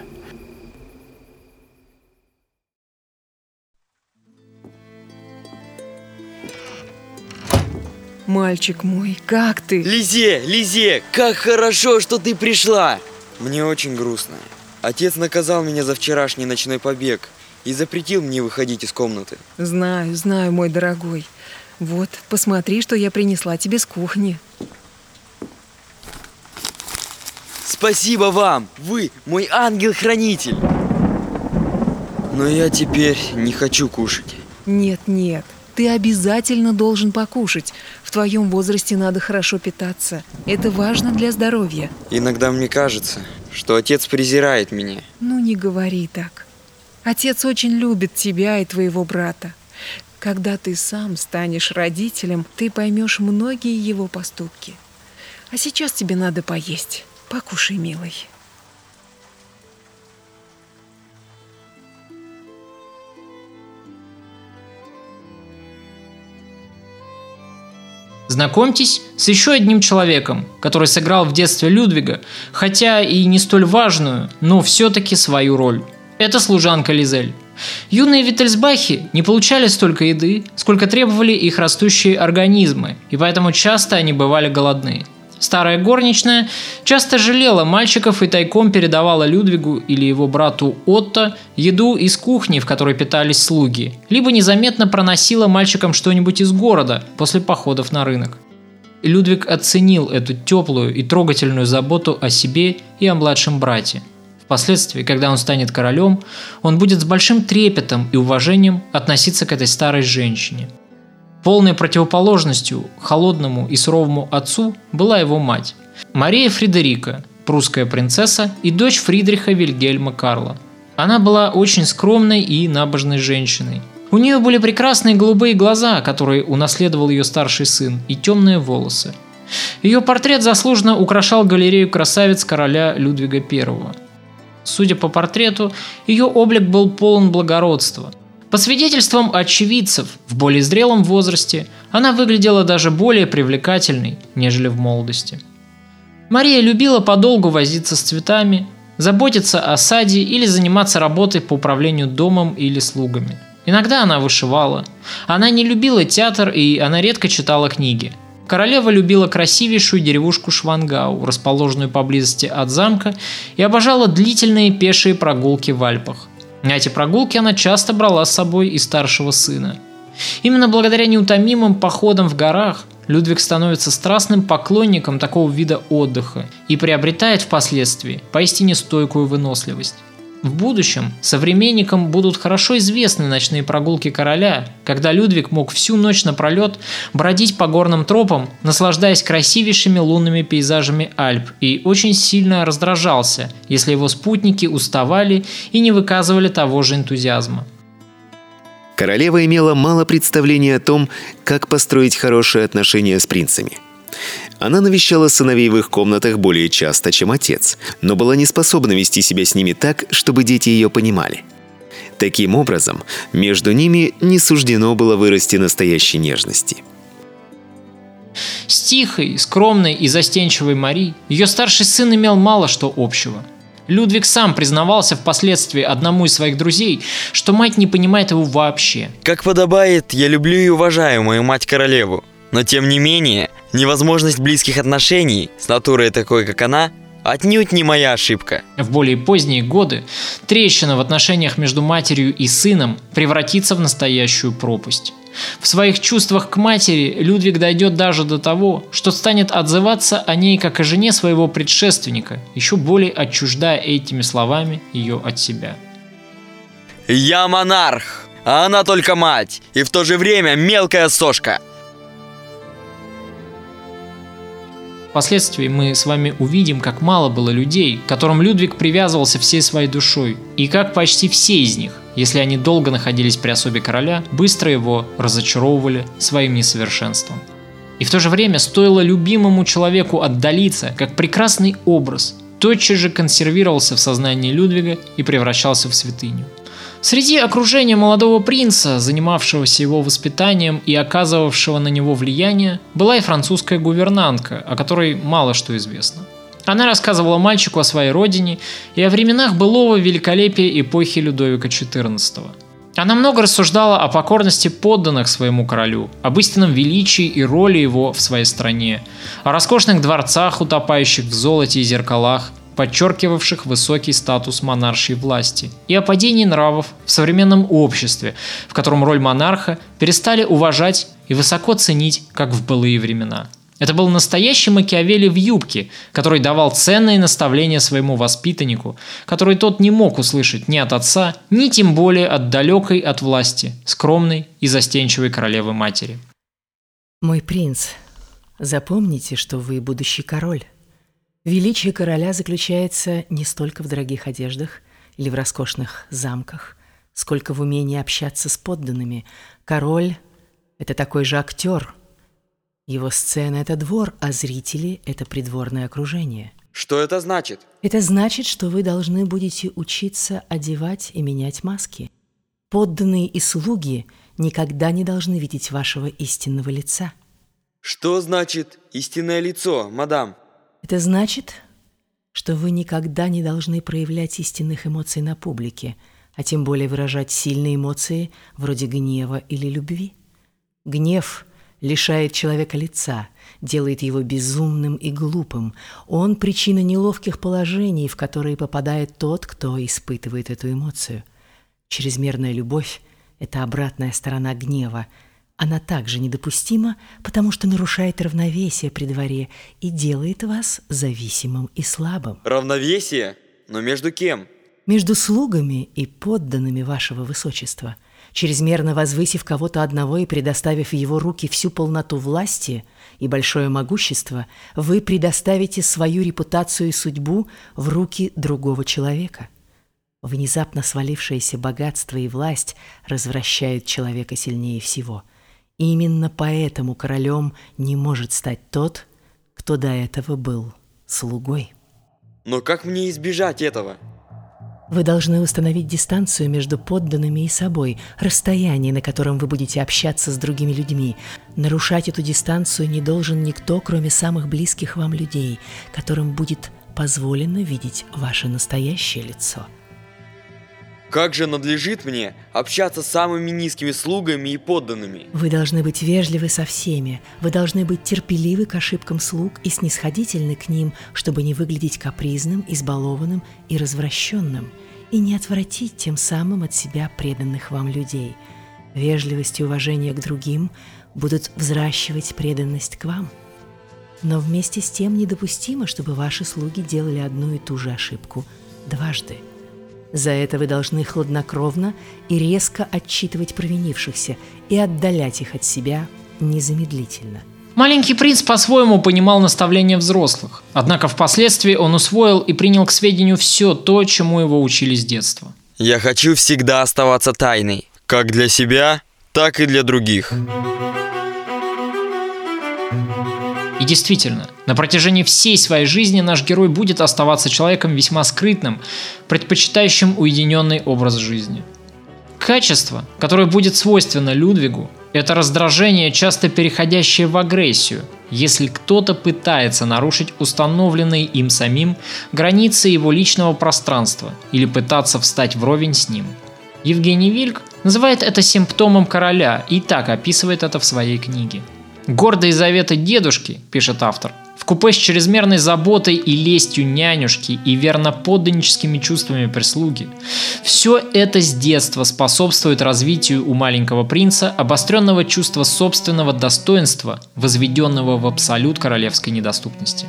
Мальчик мой, как ты? Лизе, Лизе, как хорошо, что ты пришла! Мне очень грустно. Отец наказал меня за вчерашний ночной побег и запретил мне выходить из комнаты. Знаю, знаю, мой дорогой. Вот, посмотри, что я принесла тебе с кухни. Спасибо вам! Вы мой ангел-хранитель! Но я теперь не хочу кушать. Нет, нет, ты обязательно должен покушать. В твоем возрасте надо хорошо питаться. Это важно для здоровья. Иногда мне кажется, что отец презирает меня. Ну, не говори так. Отец очень любит тебя и твоего брата. Когда ты сам станешь родителем, ты поймешь многие его поступки. А сейчас тебе надо поесть. Покушай, милый. Знакомьтесь с еще одним человеком, который сыграл в детстве Людвига, хотя и не столь важную, но все-таки свою роль. Это служанка Лизель. Юные Виттельсбахи не получали столько еды, сколько требовали их растущие организмы, и поэтому часто они бывали голодны. Старая горничная часто жалела мальчиков и тайком передавала Людвигу или его брату Отто еду из кухни, в которой питались слуги, либо незаметно проносила мальчикам что-нибудь из города после походов на рынок. Людвиг оценил эту теплую и трогательную заботу о себе и о младшем брате. Впоследствии, когда он станет королем, он будет с большим трепетом и уважением относиться к этой старой женщине – Полной противоположностью холодному и суровому отцу была его мать. Мария Фредерика, прусская принцесса и дочь Фридриха Вильгельма Карла. Она была очень скромной и набожной женщиной. У нее были прекрасные голубые глаза, которые унаследовал ее старший сын, и темные волосы. Ее портрет заслуженно украшал галерею красавиц короля Людвига I. Судя по портрету, ее облик был полон благородства – по свидетельствам очевидцев, в более зрелом возрасте она выглядела даже более привлекательной, нежели в молодости. Мария любила подолгу возиться с цветами, заботиться о саде или заниматься работой по управлению домом или слугами. Иногда она вышивала. Она не любила театр и она редко читала книги. Королева любила красивейшую деревушку Швангау, расположенную поблизости от замка, и обожала длительные пешие прогулки в Альпах. На эти прогулки она часто брала с собой и старшего сына. Именно благодаря неутомимым походам в горах Людвиг становится страстным поклонником такого вида отдыха и приобретает впоследствии поистине стойкую выносливость. В будущем современникам будут хорошо известны ночные прогулки короля, когда Людвиг мог всю ночь напролет бродить по горным тропам, наслаждаясь красивейшими лунными пейзажами Альп, и очень сильно раздражался, если его спутники уставали и не выказывали того же энтузиазма. Королева имела мало представления о том, как построить хорошие отношения с принцами – она навещала сыновей в их комнатах более часто, чем отец, но была не способна вести себя с ними так, чтобы дети ее понимали. Таким образом, между ними не суждено было вырасти настоящей нежности. С тихой, скромной и застенчивой Мари ее старший сын имел мало что общего. Людвиг сам признавался впоследствии одному из своих друзей, что мать не понимает его вообще. Как подобает, я люблю и уважаю мою мать-королеву. Но тем не менее, невозможность близких отношений с натурой такой, как она, отнюдь не моя ошибка. В более поздние годы трещина в отношениях между матерью и сыном превратится в настоящую пропасть. В своих чувствах к матери Людвиг дойдет даже до того, что станет отзываться о ней как о жене своего предшественника, еще более отчуждая этими словами ее от себя. «Я монарх, а она только мать, и в то же время мелкая сошка!» Впоследствии мы с вами увидим, как мало было людей, к которым Людвиг привязывался всей своей душой, и как почти все из них, если они долго находились при особе короля, быстро его разочаровывали своим несовершенством. И в то же время стоило любимому человеку отдалиться, как прекрасный образ тотчас же консервировался в сознании Людвига и превращался в святыню. Среди окружения молодого принца, занимавшегося его воспитанием и оказывавшего на него влияние, была и французская гувернантка, о которой мало что известно. Она рассказывала мальчику о своей родине и о временах былого великолепия эпохи Людовика XIV. Она много рассуждала о покорности подданных своему королю, об истинном величии и роли его в своей стране, о роскошных дворцах, утопающих в золоте и зеркалах, подчеркивавших высокий статус монаршей власти, и о падении нравов в современном обществе, в котором роль монарха перестали уважать и высоко ценить, как в былые времена. Это был настоящий Макиавелли в юбке, который давал ценные наставления своему воспитаннику, который тот не мог услышать ни от отца, ни тем более от далекой от власти, скромной и застенчивой королевы матери. Мой принц, запомните, что вы будущий король. Величие короля заключается не столько в дорогих одеждах или в роскошных замках, сколько в умении общаться с подданными. Король — это такой же актер. Его сцена — это двор, а зрители — это придворное окружение. Что это значит? Это значит, что вы должны будете учиться одевать и менять маски. Подданные и слуги никогда не должны видеть вашего истинного лица. Что значит истинное лицо, мадам? Это значит, что вы никогда не должны проявлять истинных эмоций на публике, а тем более выражать сильные эмоции вроде гнева или любви. Гнев лишает человека лица, делает его безумным и глупым. Он причина неловких положений, в которые попадает тот, кто испытывает эту эмоцию. Чрезмерная любовь — это обратная сторона гнева — она также недопустима, потому что нарушает равновесие при дворе и делает вас зависимым и слабым. Равновесие? Но между кем? Между слугами и подданными вашего высочества. Чрезмерно возвысив кого-то одного и предоставив его руки всю полноту власти и большое могущество, вы предоставите свою репутацию и судьбу в руки другого человека. Внезапно свалившееся богатство и власть развращают человека сильнее всего – Именно поэтому королем не может стать тот, кто до этого был слугой. Но как мне избежать этого? Вы должны установить дистанцию между подданными и собой, расстояние, на котором вы будете общаться с другими людьми. Нарушать эту дистанцию не должен никто, кроме самых близких вам людей, которым будет позволено видеть ваше настоящее лицо – как же надлежит мне общаться с самыми низкими слугами и подданными? Вы должны быть вежливы со всеми. Вы должны быть терпеливы к ошибкам слуг и снисходительны к ним, чтобы не выглядеть капризным, избалованным и развращенным, и не отвратить тем самым от себя преданных вам людей. Вежливость и уважение к другим будут взращивать преданность к вам. Но вместе с тем недопустимо, чтобы ваши слуги делали одну и ту же ошибку дважды – за это вы должны хладнокровно и резко отчитывать провинившихся и отдалять их от себя незамедлительно. Маленький принц по-своему понимал наставления взрослых, однако впоследствии он усвоил и принял к сведению все то, чему его учили с детства. Я хочу всегда оставаться тайной, как для себя, так и для других. И действительно, на протяжении всей своей жизни наш герой будет оставаться человеком весьма скрытным, предпочитающим уединенный образ жизни. Качество, которое будет свойственно Людвигу, это раздражение, часто переходящее в агрессию, если кто-то пытается нарушить установленные им самим границы его личного пространства или пытаться встать вровень с ним. Евгений Вильк называет это симптомом короля и так описывает это в своей книге – Гордые заветы дедушки, пишет автор, в купе с чрезмерной заботой и лестью нянюшки и верноподданническими чувствами прислуги. Все это с детства способствует развитию у маленького принца обостренного чувства собственного достоинства, возведенного в абсолют королевской недоступности.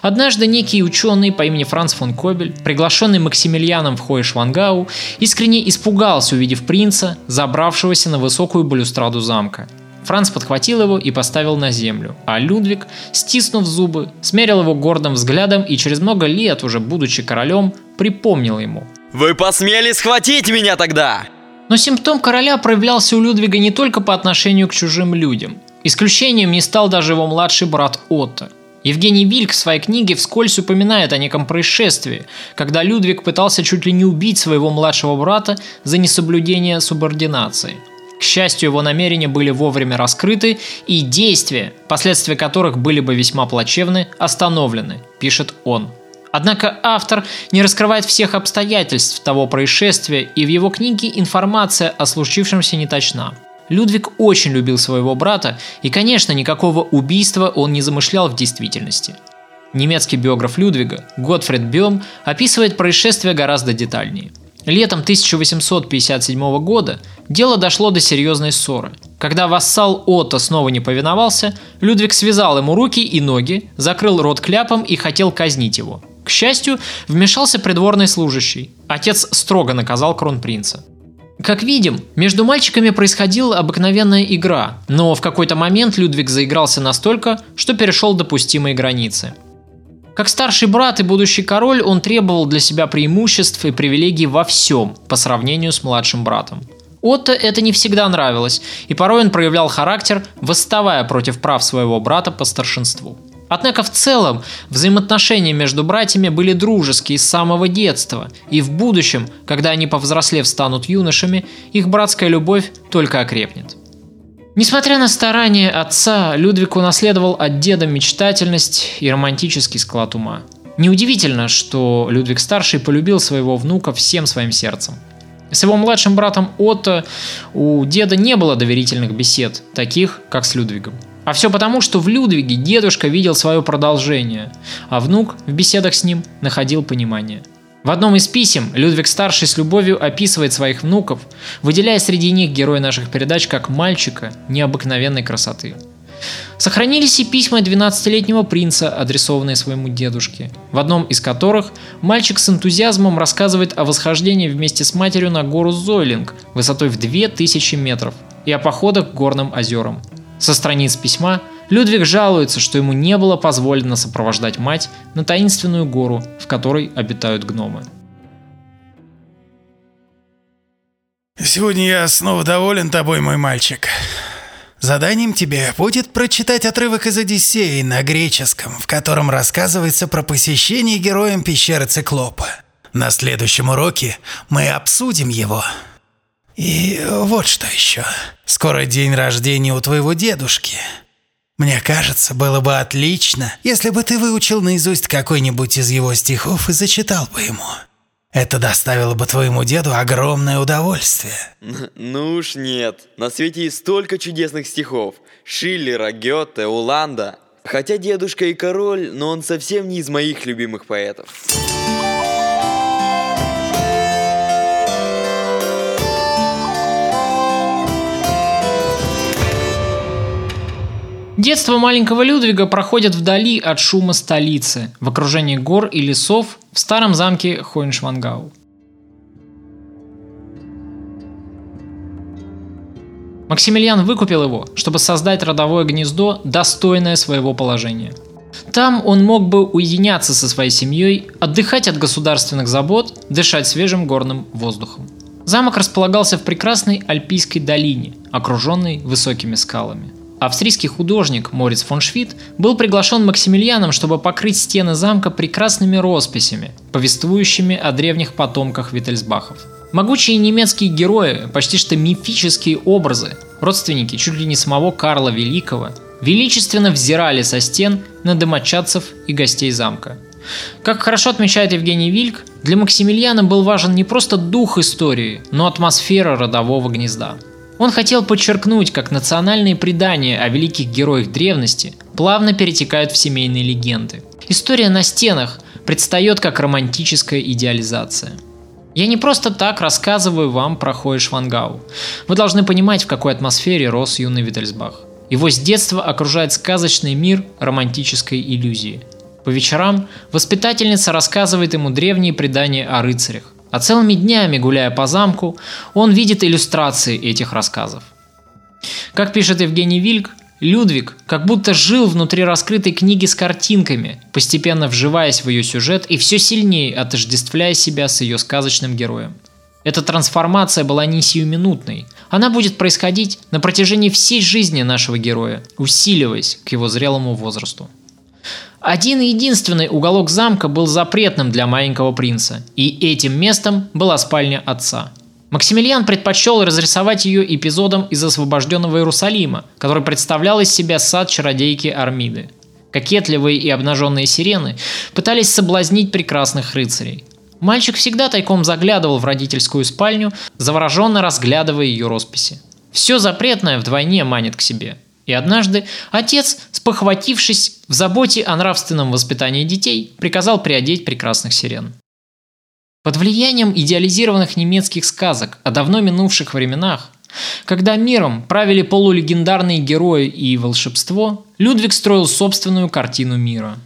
Однажды некий ученый по имени Франц фон Кобель, приглашенный Максимилианом в Хоешвангау, искренне испугался, увидев принца, забравшегося на высокую балюстраду замка – Франц подхватил его и поставил на землю, а Людвиг, стиснув зубы, смерил его гордым взглядом и через много лет, уже будучи королем, припомнил ему. Вы посмели схватить меня тогда! Но симптом короля проявлялся у Людвига не только по отношению к чужим людям. Исключением не стал даже его младший брат Отто. Евгений Вильк в своей книге вскользь упоминает о неком происшествии, когда Людвиг пытался чуть ли не убить своего младшего брата за несоблюдение субординации. К счастью, его намерения были вовремя раскрыты, и действия, последствия которых были бы весьма плачевны, остановлены, пишет он. Однако автор не раскрывает всех обстоятельств того происшествия, и в его книге информация о случившемся не точна. Людвиг очень любил своего брата, и, конечно, никакого убийства он не замышлял в действительности. Немецкий биограф Людвига Готфрид Бем описывает происшествие гораздо детальнее. Летом 1857 года дело дошло до серьезной ссоры. Когда вассал Отто снова не повиновался, Людвиг связал ему руки и ноги, закрыл рот кляпом и хотел казнить его. К счастью, вмешался придворный служащий. Отец строго наказал кронпринца. Как видим, между мальчиками происходила обыкновенная игра, но в какой-то момент Людвиг заигрался настолько, что перешел допустимые границы. Как старший брат и будущий король, он требовал для себя преимуществ и привилегий во всем по сравнению с младшим братом. Отто это не всегда нравилось, и порой он проявлял характер, восставая против прав своего брата по старшинству. Однако в целом взаимоотношения между братьями были дружеские с самого детства, и в будущем, когда они повзрослев станут юношами, их братская любовь только окрепнет. Несмотря на старания отца, Людвиг унаследовал от деда мечтательность и романтический склад ума. Неудивительно, что Людвиг старший полюбил своего внука всем своим сердцем. С его младшим братом Отто у деда не было доверительных бесед, таких, как с Людвигом. А все потому, что в Людвиге дедушка видел свое продолжение, а внук в беседах с ним находил понимание. В одном из писем Людвиг-старший с любовью описывает своих внуков, выделяя среди них героя наших передач как мальчика необыкновенной красоты. Сохранились и письма 12-летнего принца, адресованные своему дедушке, в одном из которых мальчик с энтузиазмом рассказывает о восхождении вместе с матерью на гору Зойлинг высотой в 2000 метров и о походах к горным озерам – со страниц письма Людвиг жалуется, что ему не было позволено сопровождать мать на таинственную гору, в которой обитают гномы. Сегодня я снова доволен тобой, мой мальчик. Заданием тебе будет прочитать отрывок из Одиссеи на греческом, в котором рассказывается про посещение героем пещеры Циклопа. На следующем уроке мы обсудим его. И вот что еще. Скоро день рождения у твоего дедушки. Мне кажется, было бы отлично, если бы ты выучил наизусть какой-нибудь из его стихов и зачитал бы ему. Это доставило бы твоему деду огромное удовольствие. Ну уж нет. На свете есть столько чудесных стихов. Шиллера, Гёте, Уланда. Хотя дедушка и король, но он совсем не из моих любимых поэтов. Детство маленького Людвига проходит вдали от шума столицы, в окружении гор и лесов в старом замке Хойншвангау. Максимилиан выкупил его, чтобы создать родовое гнездо, достойное своего положения. Там он мог бы уединяться со своей семьей, отдыхать от государственных забот, дышать свежим горным воздухом. Замок располагался в прекрасной Альпийской долине, окруженной высокими скалами. Австрийский художник Мориц фон Швид был приглашен Максимилианом, чтобы покрыть стены замка прекрасными росписями, повествующими о древних потомках Виттельсбахов. Могучие немецкие герои, почти что мифические образы, родственники чуть ли не самого Карла Великого, величественно взирали со стен на домочадцев и гостей замка. Как хорошо отмечает Евгений Вильк, для Максимилиана был важен не просто дух истории, но атмосфера родового гнезда – он хотел подчеркнуть, как национальные предания о великих героях древности плавно перетекают в семейные легенды. История на стенах предстает как романтическая идеализация. Я не просто так рассказываю вам про Хоя Швангау. Вы должны понимать, в какой атмосфере рос юный Виттельсбах. Его с детства окружает сказочный мир романтической иллюзии. По вечерам воспитательница рассказывает ему древние предания о рыцарях, а целыми днями, гуляя по замку, он видит иллюстрации этих рассказов. Как пишет Евгений Вильк, Людвиг как будто жил внутри раскрытой книги с картинками, постепенно вживаясь в ее сюжет и все сильнее отождествляя себя с ее сказочным героем. Эта трансформация была не сиюминутной. Она будет происходить на протяжении всей жизни нашего героя, усиливаясь к его зрелому возрасту. Один единственный уголок замка был запретным для маленького принца, и этим местом была спальня отца. Максимилиан предпочел разрисовать ее эпизодом из освобожденного Иерусалима, который представлял из себя сад чародейки Армиды. Кокетливые и обнаженные сирены пытались соблазнить прекрасных рыцарей. Мальчик всегда тайком заглядывал в родительскую спальню, завороженно разглядывая ее росписи. Все запретное вдвойне манит к себе – и однажды отец, спохватившись в заботе о нравственном воспитании детей, приказал приодеть прекрасных сирен. Под влиянием идеализированных немецких сказок о давно минувших временах, когда миром правили полулегендарные герои и волшебство, Людвиг строил собственную картину мира.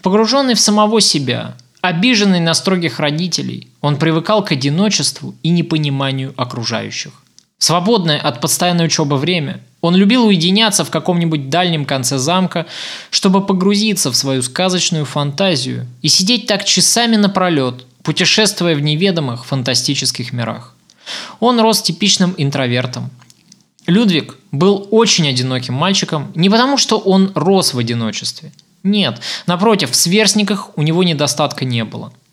Погруженный в самого себя, обиженный на строгих родителей, он привыкал к одиночеству и непониманию окружающих. Свободное от постоянной учебы время он любил уединяться в каком-нибудь дальнем конце замка, чтобы погрузиться в свою сказочную фантазию и сидеть так часами напролет, путешествуя в неведомых фантастических мирах. Он рос типичным интровертом. Людвиг был очень одиноким мальчиком не потому, что он рос в одиночестве. Нет, напротив, в сверстниках у него недостатка не было –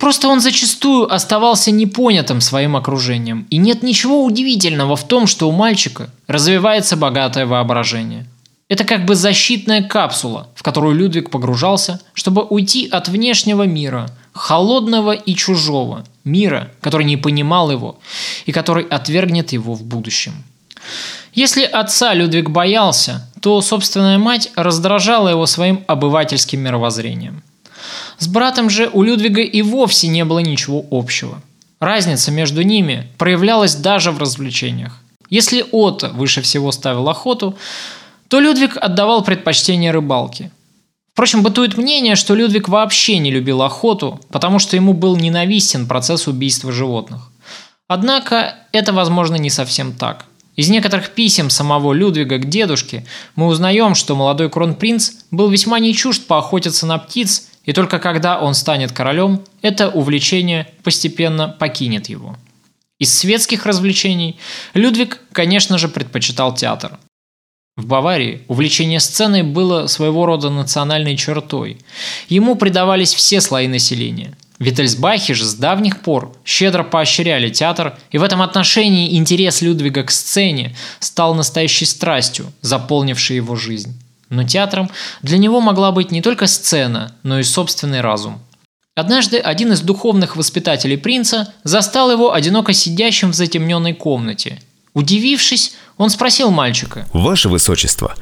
Просто он зачастую оставался непонятым своим окружением, и нет ничего удивительного в том, что у мальчика развивается богатое воображение. Это как бы защитная капсула, в которую Людвиг погружался, чтобы уйти от внешнего мира, холодного и чужого, мира, который не понимал его и который отвергнет его в будущем. Если отца Людвиг боялся, то собственная мать раздражала его своим обывательским мировоззрением – с братом же у Людвига и вовсе не было ничего общего. Разница между ними проявлялась даже в развлечениях. Если Отто выше всего ставил охоту, то Людвиг отдавал предпочтение рыбалке. Впрочем, бытует мнение, что Людвиг вообще не любил охоту, потому что ему был ненавистен процесс убийства животных. Однако это, возможно, не совсем так. Из некоторых писем самого Людвига к дедушке мы узнаем, что молодой кронпринц был весьма не чужд поохотиться на птиц и только когда он станет королем, это увлечение постепенно покинет его. Из светских развлечений Людвиг, конечно же, предпочитал театр. В Баварии увлечение сценой было своего рода национальной чертой. Ему предавались все слои населения. Виттельсбахи же с давних пор щедро поощряли театр, и в этом отношении интерес Людвига к сцене стал настоящей страстью, заполнившей его жизнь. Но театром для него могла быть не только сцена, но и собственный разум. Однажды один из духовных воспитателей принца застал его одиноко сидящим в затемненной комнате. Удивившись, он спросил мальчика. «Ваше Высочество,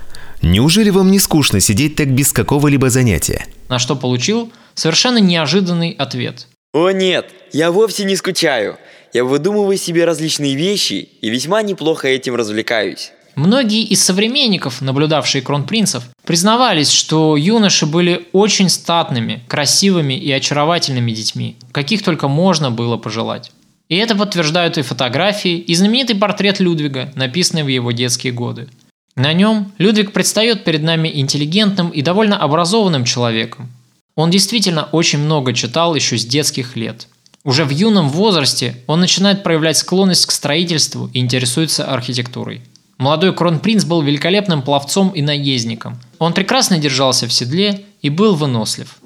неужели вам не скучно сидеть так без какого-либо занятия?» На что получил совершенно неожиданный ответ. «О нет, я вовсе не скучаю. Я выдумываю себе различные вещи и весьма неплохо этим развлекаюсь». Многие из современников, наблюдавшие кронпринцев, признавались, что юноши были очень статными, красивыми и очаровательными детьми, каких только можно было пожелать. И это подтверждают и фотографии, и знаменитый портрет Людвига, написанный в его детские годы. На нем Людвиг предстает перед нами интеллигентным и довольно образованным человеком. Он действительно очень много читал еще с детских лет. Уже в юном возрасте он начинает проявлять склонность к строительству и интересуется архитектурой. Молодой кронпринц был великолепным пловцом и наездником. Он прекрасно держался в седле и был вынослив.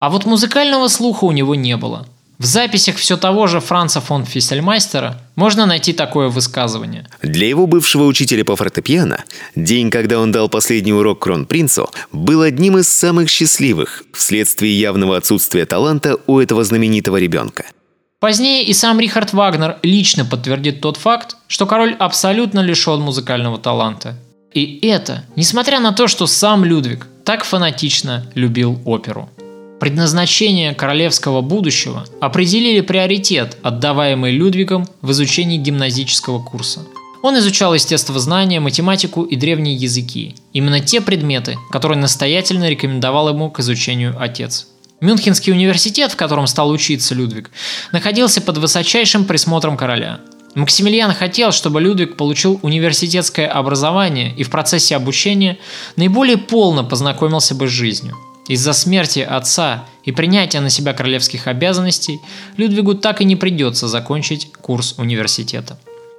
А вот музыкального слуха у него не было. В записях все того же Франца фон Фиссельмайстера можно найти такое высказывание. Для его бывшего учителя по фортепиано день, когда он дал последний урок кронпринцу, был одним из самых счастливых вследствие явного отсутствия таланта у этого знаменитого ребенка – Позднее и сам Рихард Вагнер лично подтвердит тот факт, что король абсолютно лишен музыкального таланта. И это, несмотря на то, что сам Людвиг так фанатично любил оперу. Предназначение королевского будущего определили приоритет, отдаваемый Людвигом в изучении гимназического курса. Он изучал естествознание, математику и древние языки. Именно те предметы, которые настоятельно рекомендовал ему к изучению отец – Мюнхенский университет, в котором стал учиться Людвиг, находился под высочайшим присмотром короля. Максимилиан хотел, чтобы Людвиг получил университетское образование и в процессе обучения наиболее полно познакомился бы с жизнью. Из-за смерти отца и принятия на себя королевских обязанностей Людвигу так и не придется закончить курс университета.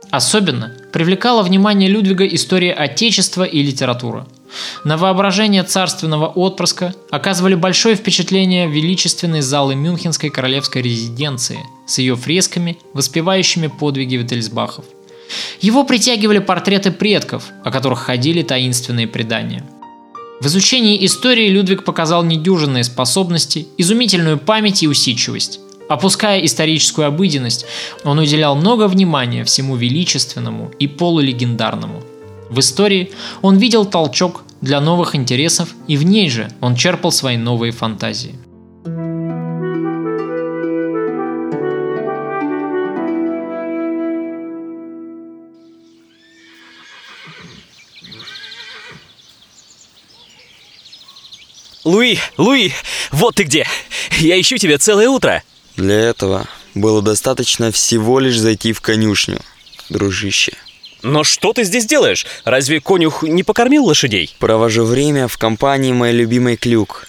Особенно привлекала внимание Людвига история Отечества и литература. На воображение царственного отпрыска оказывали большое впечатление величественные залы Мюнхенской королевской резиденции с ее фресками, воспевающими подвиги Виттельсбахов. Его притягивали портреты предков, о которых ходили таинственные предания. В изучении истории Людвиг показал недюжинные способности, изумительную память и усидчивость. Опуская историческую обыденность, он уделял много внимания всему величественному и полулегендарному. В истории он видел толчок для новых интересов, и в ней же он черпал свои новые фантазии. Луи, Луи, вот ты где! Я ищу тебя целое утро. Для этого было достаточно всего лишь зайти в конюшню, дружище. Но что ты здесь делаешь? Разве конюх не покормил лошадей? Провожу время в компании моей любимой Клюк.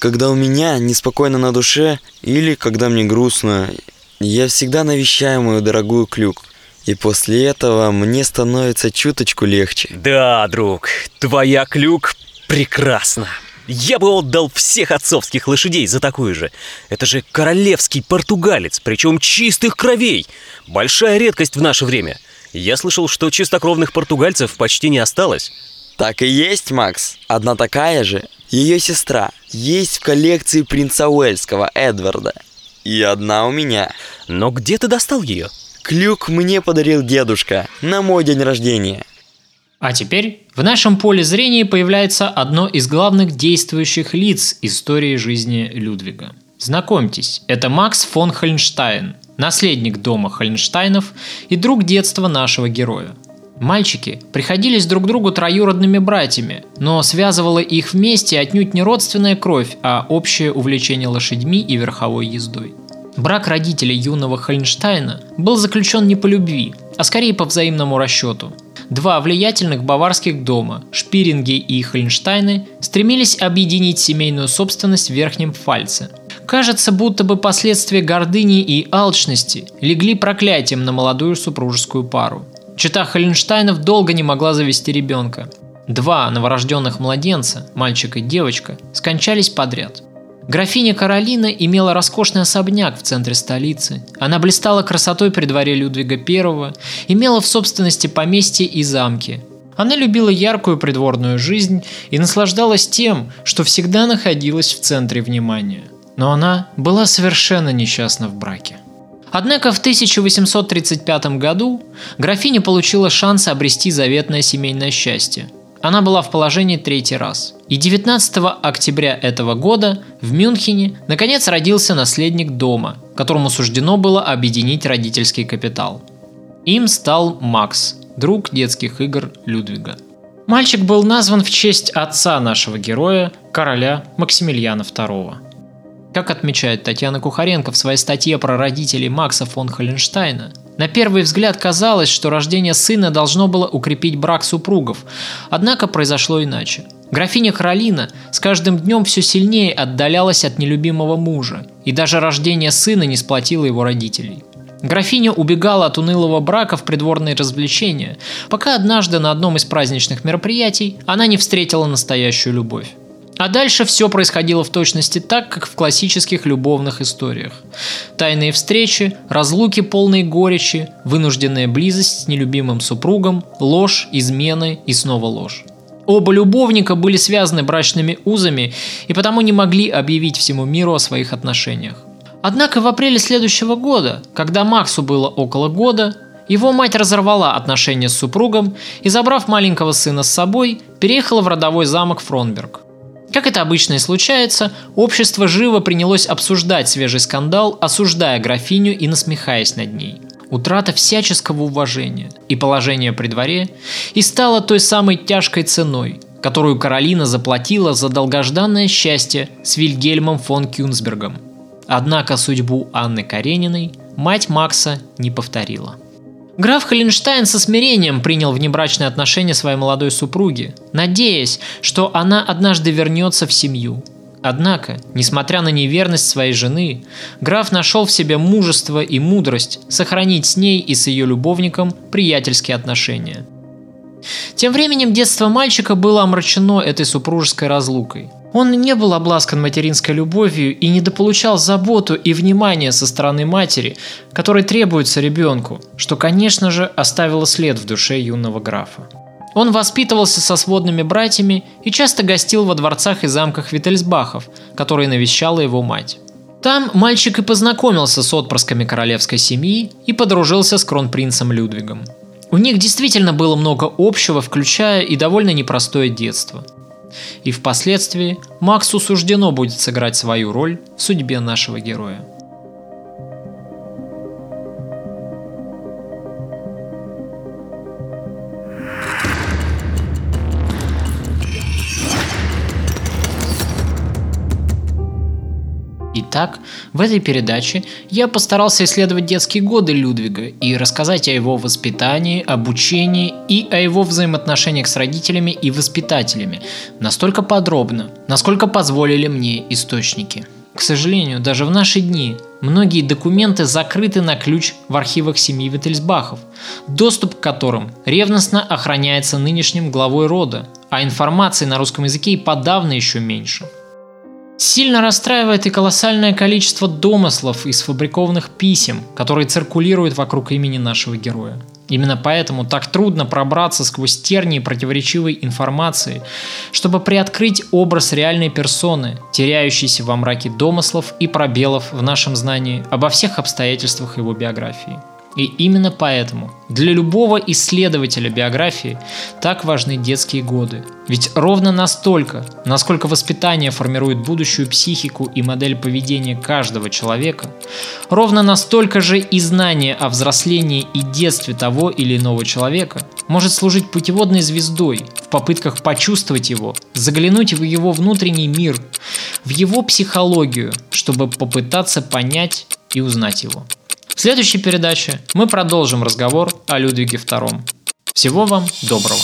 Когда у меня неспокойно на душе или когда мне грустно, я всегда навещаю мою дорогую Клюк. И после этого мне становится чуточку легче. Да, друг, твоя Клюк прекрасна. Я бы отдал всех отцовских лошадей за такую же. Это же королевский португалец, причем чистых кровей. Большая редкость в наше время. Я слышал, что чистокровных португальцев почти не осталось. Так и есть, Макс. Одна такая же. Ее сестра. Есть в коллекции принца Уэльского, Эдварда. И одна у меня. Но где ты достал ее? Клюк мне подарил дедушка на мой день рождения. А теперь в нашем поле зрения появляется одно из главных действующих лиц истории жизни Людвига. Знакомьтесь, это Макс фон Хольнштайн, наследник дома Хольнштайнов и друг детства нашего героя. Мальчики приходились друг другу троюродными братьями, но связывала их вместе отнюдь не родственная кровь, а общее увлечение лошадьми и верховой ездой. Брак родителей юного Хольнштайна был заключен не по любви, а скорее по взаимному расчету. Два влиятельных баварских дома, Шпиринги и Хольнштайны, стремились объединить семейную собственность в Верхнем Фальце. Кажется, будто бы последствия гордыни и алчности легли проклятием на молодую супружескую пару. Чита Хольнштайнов долго не могла завести ребенка. Два новорожденных младенца, мальчик и девочка, скончались подряд – Графиня Каролина имела роскошный особняк в центре столицы. Она блистала красотой при дворе Людвига I, имела в собственности поместье и замки. Она любила яркую придворную жизнь и наслаждалась тем, что всегда находилась в центре внимания. Но она была совершенно несчастна в браке. Однако в 1835 году графиня получила шанс обрести заветное семейное счастье – она была в положении третий раз. И 19 октября этого года в Мюнхене наконец родился наследник дома, которому суждено было объединить родительский капитал. Им стал Макс, друг детских игр Людвига. Мальчик был назван в честь отца нашего героя, короля Максимилиана II. Как отмечает Татьяна Кухаренко в своей статье про родителей Макса фон Холленштейна, на первый взгляд казалось, что рождение сына должно было укрепить брак супругов, однако произошло иначе. Графиня Каролина с каждым днем все сильнее отдалялась от нелюбимого мужа, и даже рождение сына не сплотило его родителей. Графиня убегала от унылого брака в придворные развлечения, пока однажды на одном из праздничных мероприятий она не встретила настоящую любовь. А дальше все происходило в точности так, как в классических любовных историях. Тайные встречи, разлуки полной горечи, вынужденная близость с нелюбимым супругом, ложь, измены и снова ложь. Оба любовника были связаны брачными узами и потому не могли объявить всему миру о своих отношениях. Однако в апреле следующего года, когда Максу было около года, его мать разорвала отношения с супругом и, забрав маленького сына с собой, переехала в родовой замок Фронберг. Как это обычно и случается, общество живо принялось обсуждать свежий скандал, осуждая графиню и насмехаясь над ней. Утрата всяческого уважения и положения при дворе и стала той самой тяжкой ценой, которую Каролина заплатила за долгожданное счастье с Вильгельмом фон Кюнсбергом. Однако судьбу Анны Карениной мать Макса не повторила. Граф Холленштайн со смирением принял внебрачные отношения своей молодой супруги, надеясь, что она однажды вернется в семью. Однако, несмотря на неверность своей жены, граф нашел в себе мужество и мудрость сохранить с ней и с ее любовником приятельские отношения. Тем временем детство мальчика было омрачено этой супружеской разлукой. Он не был обласкан материнской любовью и недополучал заботу и внимание со стороны матери, которой требуется ребенку, что, конечно же, оставило след в душе юного графа. Он воспитывался со сводными братьями и часто гостил во дворцах и замках Виттельсбахов, которые навещала его мать. Там мальчик и познакомился с отпрысками королевской семьи и подружился с кронпринцем Людвигом. У них действительно было много общего, включая и довольно непростое детство. И впоследствии Максу суждено будет сыграть свою роль в судьбе нашего героя. Итак, в этой передаче я постарался исследовать детские годы Людвига и рассказать о его воспитании, обучении и о его взаимоотношениях с родителями и воспитателями настолько подробно, насколько позволили мне источники. К сожалению, даже в наши дни многие документы закрыты на ключ в архивах семьи Виттельсбахов, доступ к которым ревностно охраняется нынешним главой рода, а информации на русском языке и подавно еще меньше – Сильно расстраивает и колоссальное количество домыслов и сфабрикованных писем, которые циркулируют вокруг имени нашего героя. Именно поэтому так трудно пробраться сквозь тернии противоречивой информации, чтобы приоткрыть образ реальной персоны, теряющейся во мраке домыслов и пробелов в нашем знании обо всех обстоятельствах его биографии. И именно поэтому для любого исследователя биографии так важны детские годы. Ведь ровно настолько, насколько воспитание формирует будущую психику и модель поведения каждого человека, ровно настолько же и знание о взрослении и детстве того или иного человека может служить путеводной звездой в попытках почувствовать его, заглянуть в его внутренний мир, в его психологию, чтобы попытаться понять и узнать его. Следующей передаче мы продолжим разговор о Людвиге II. Всего вам доброго!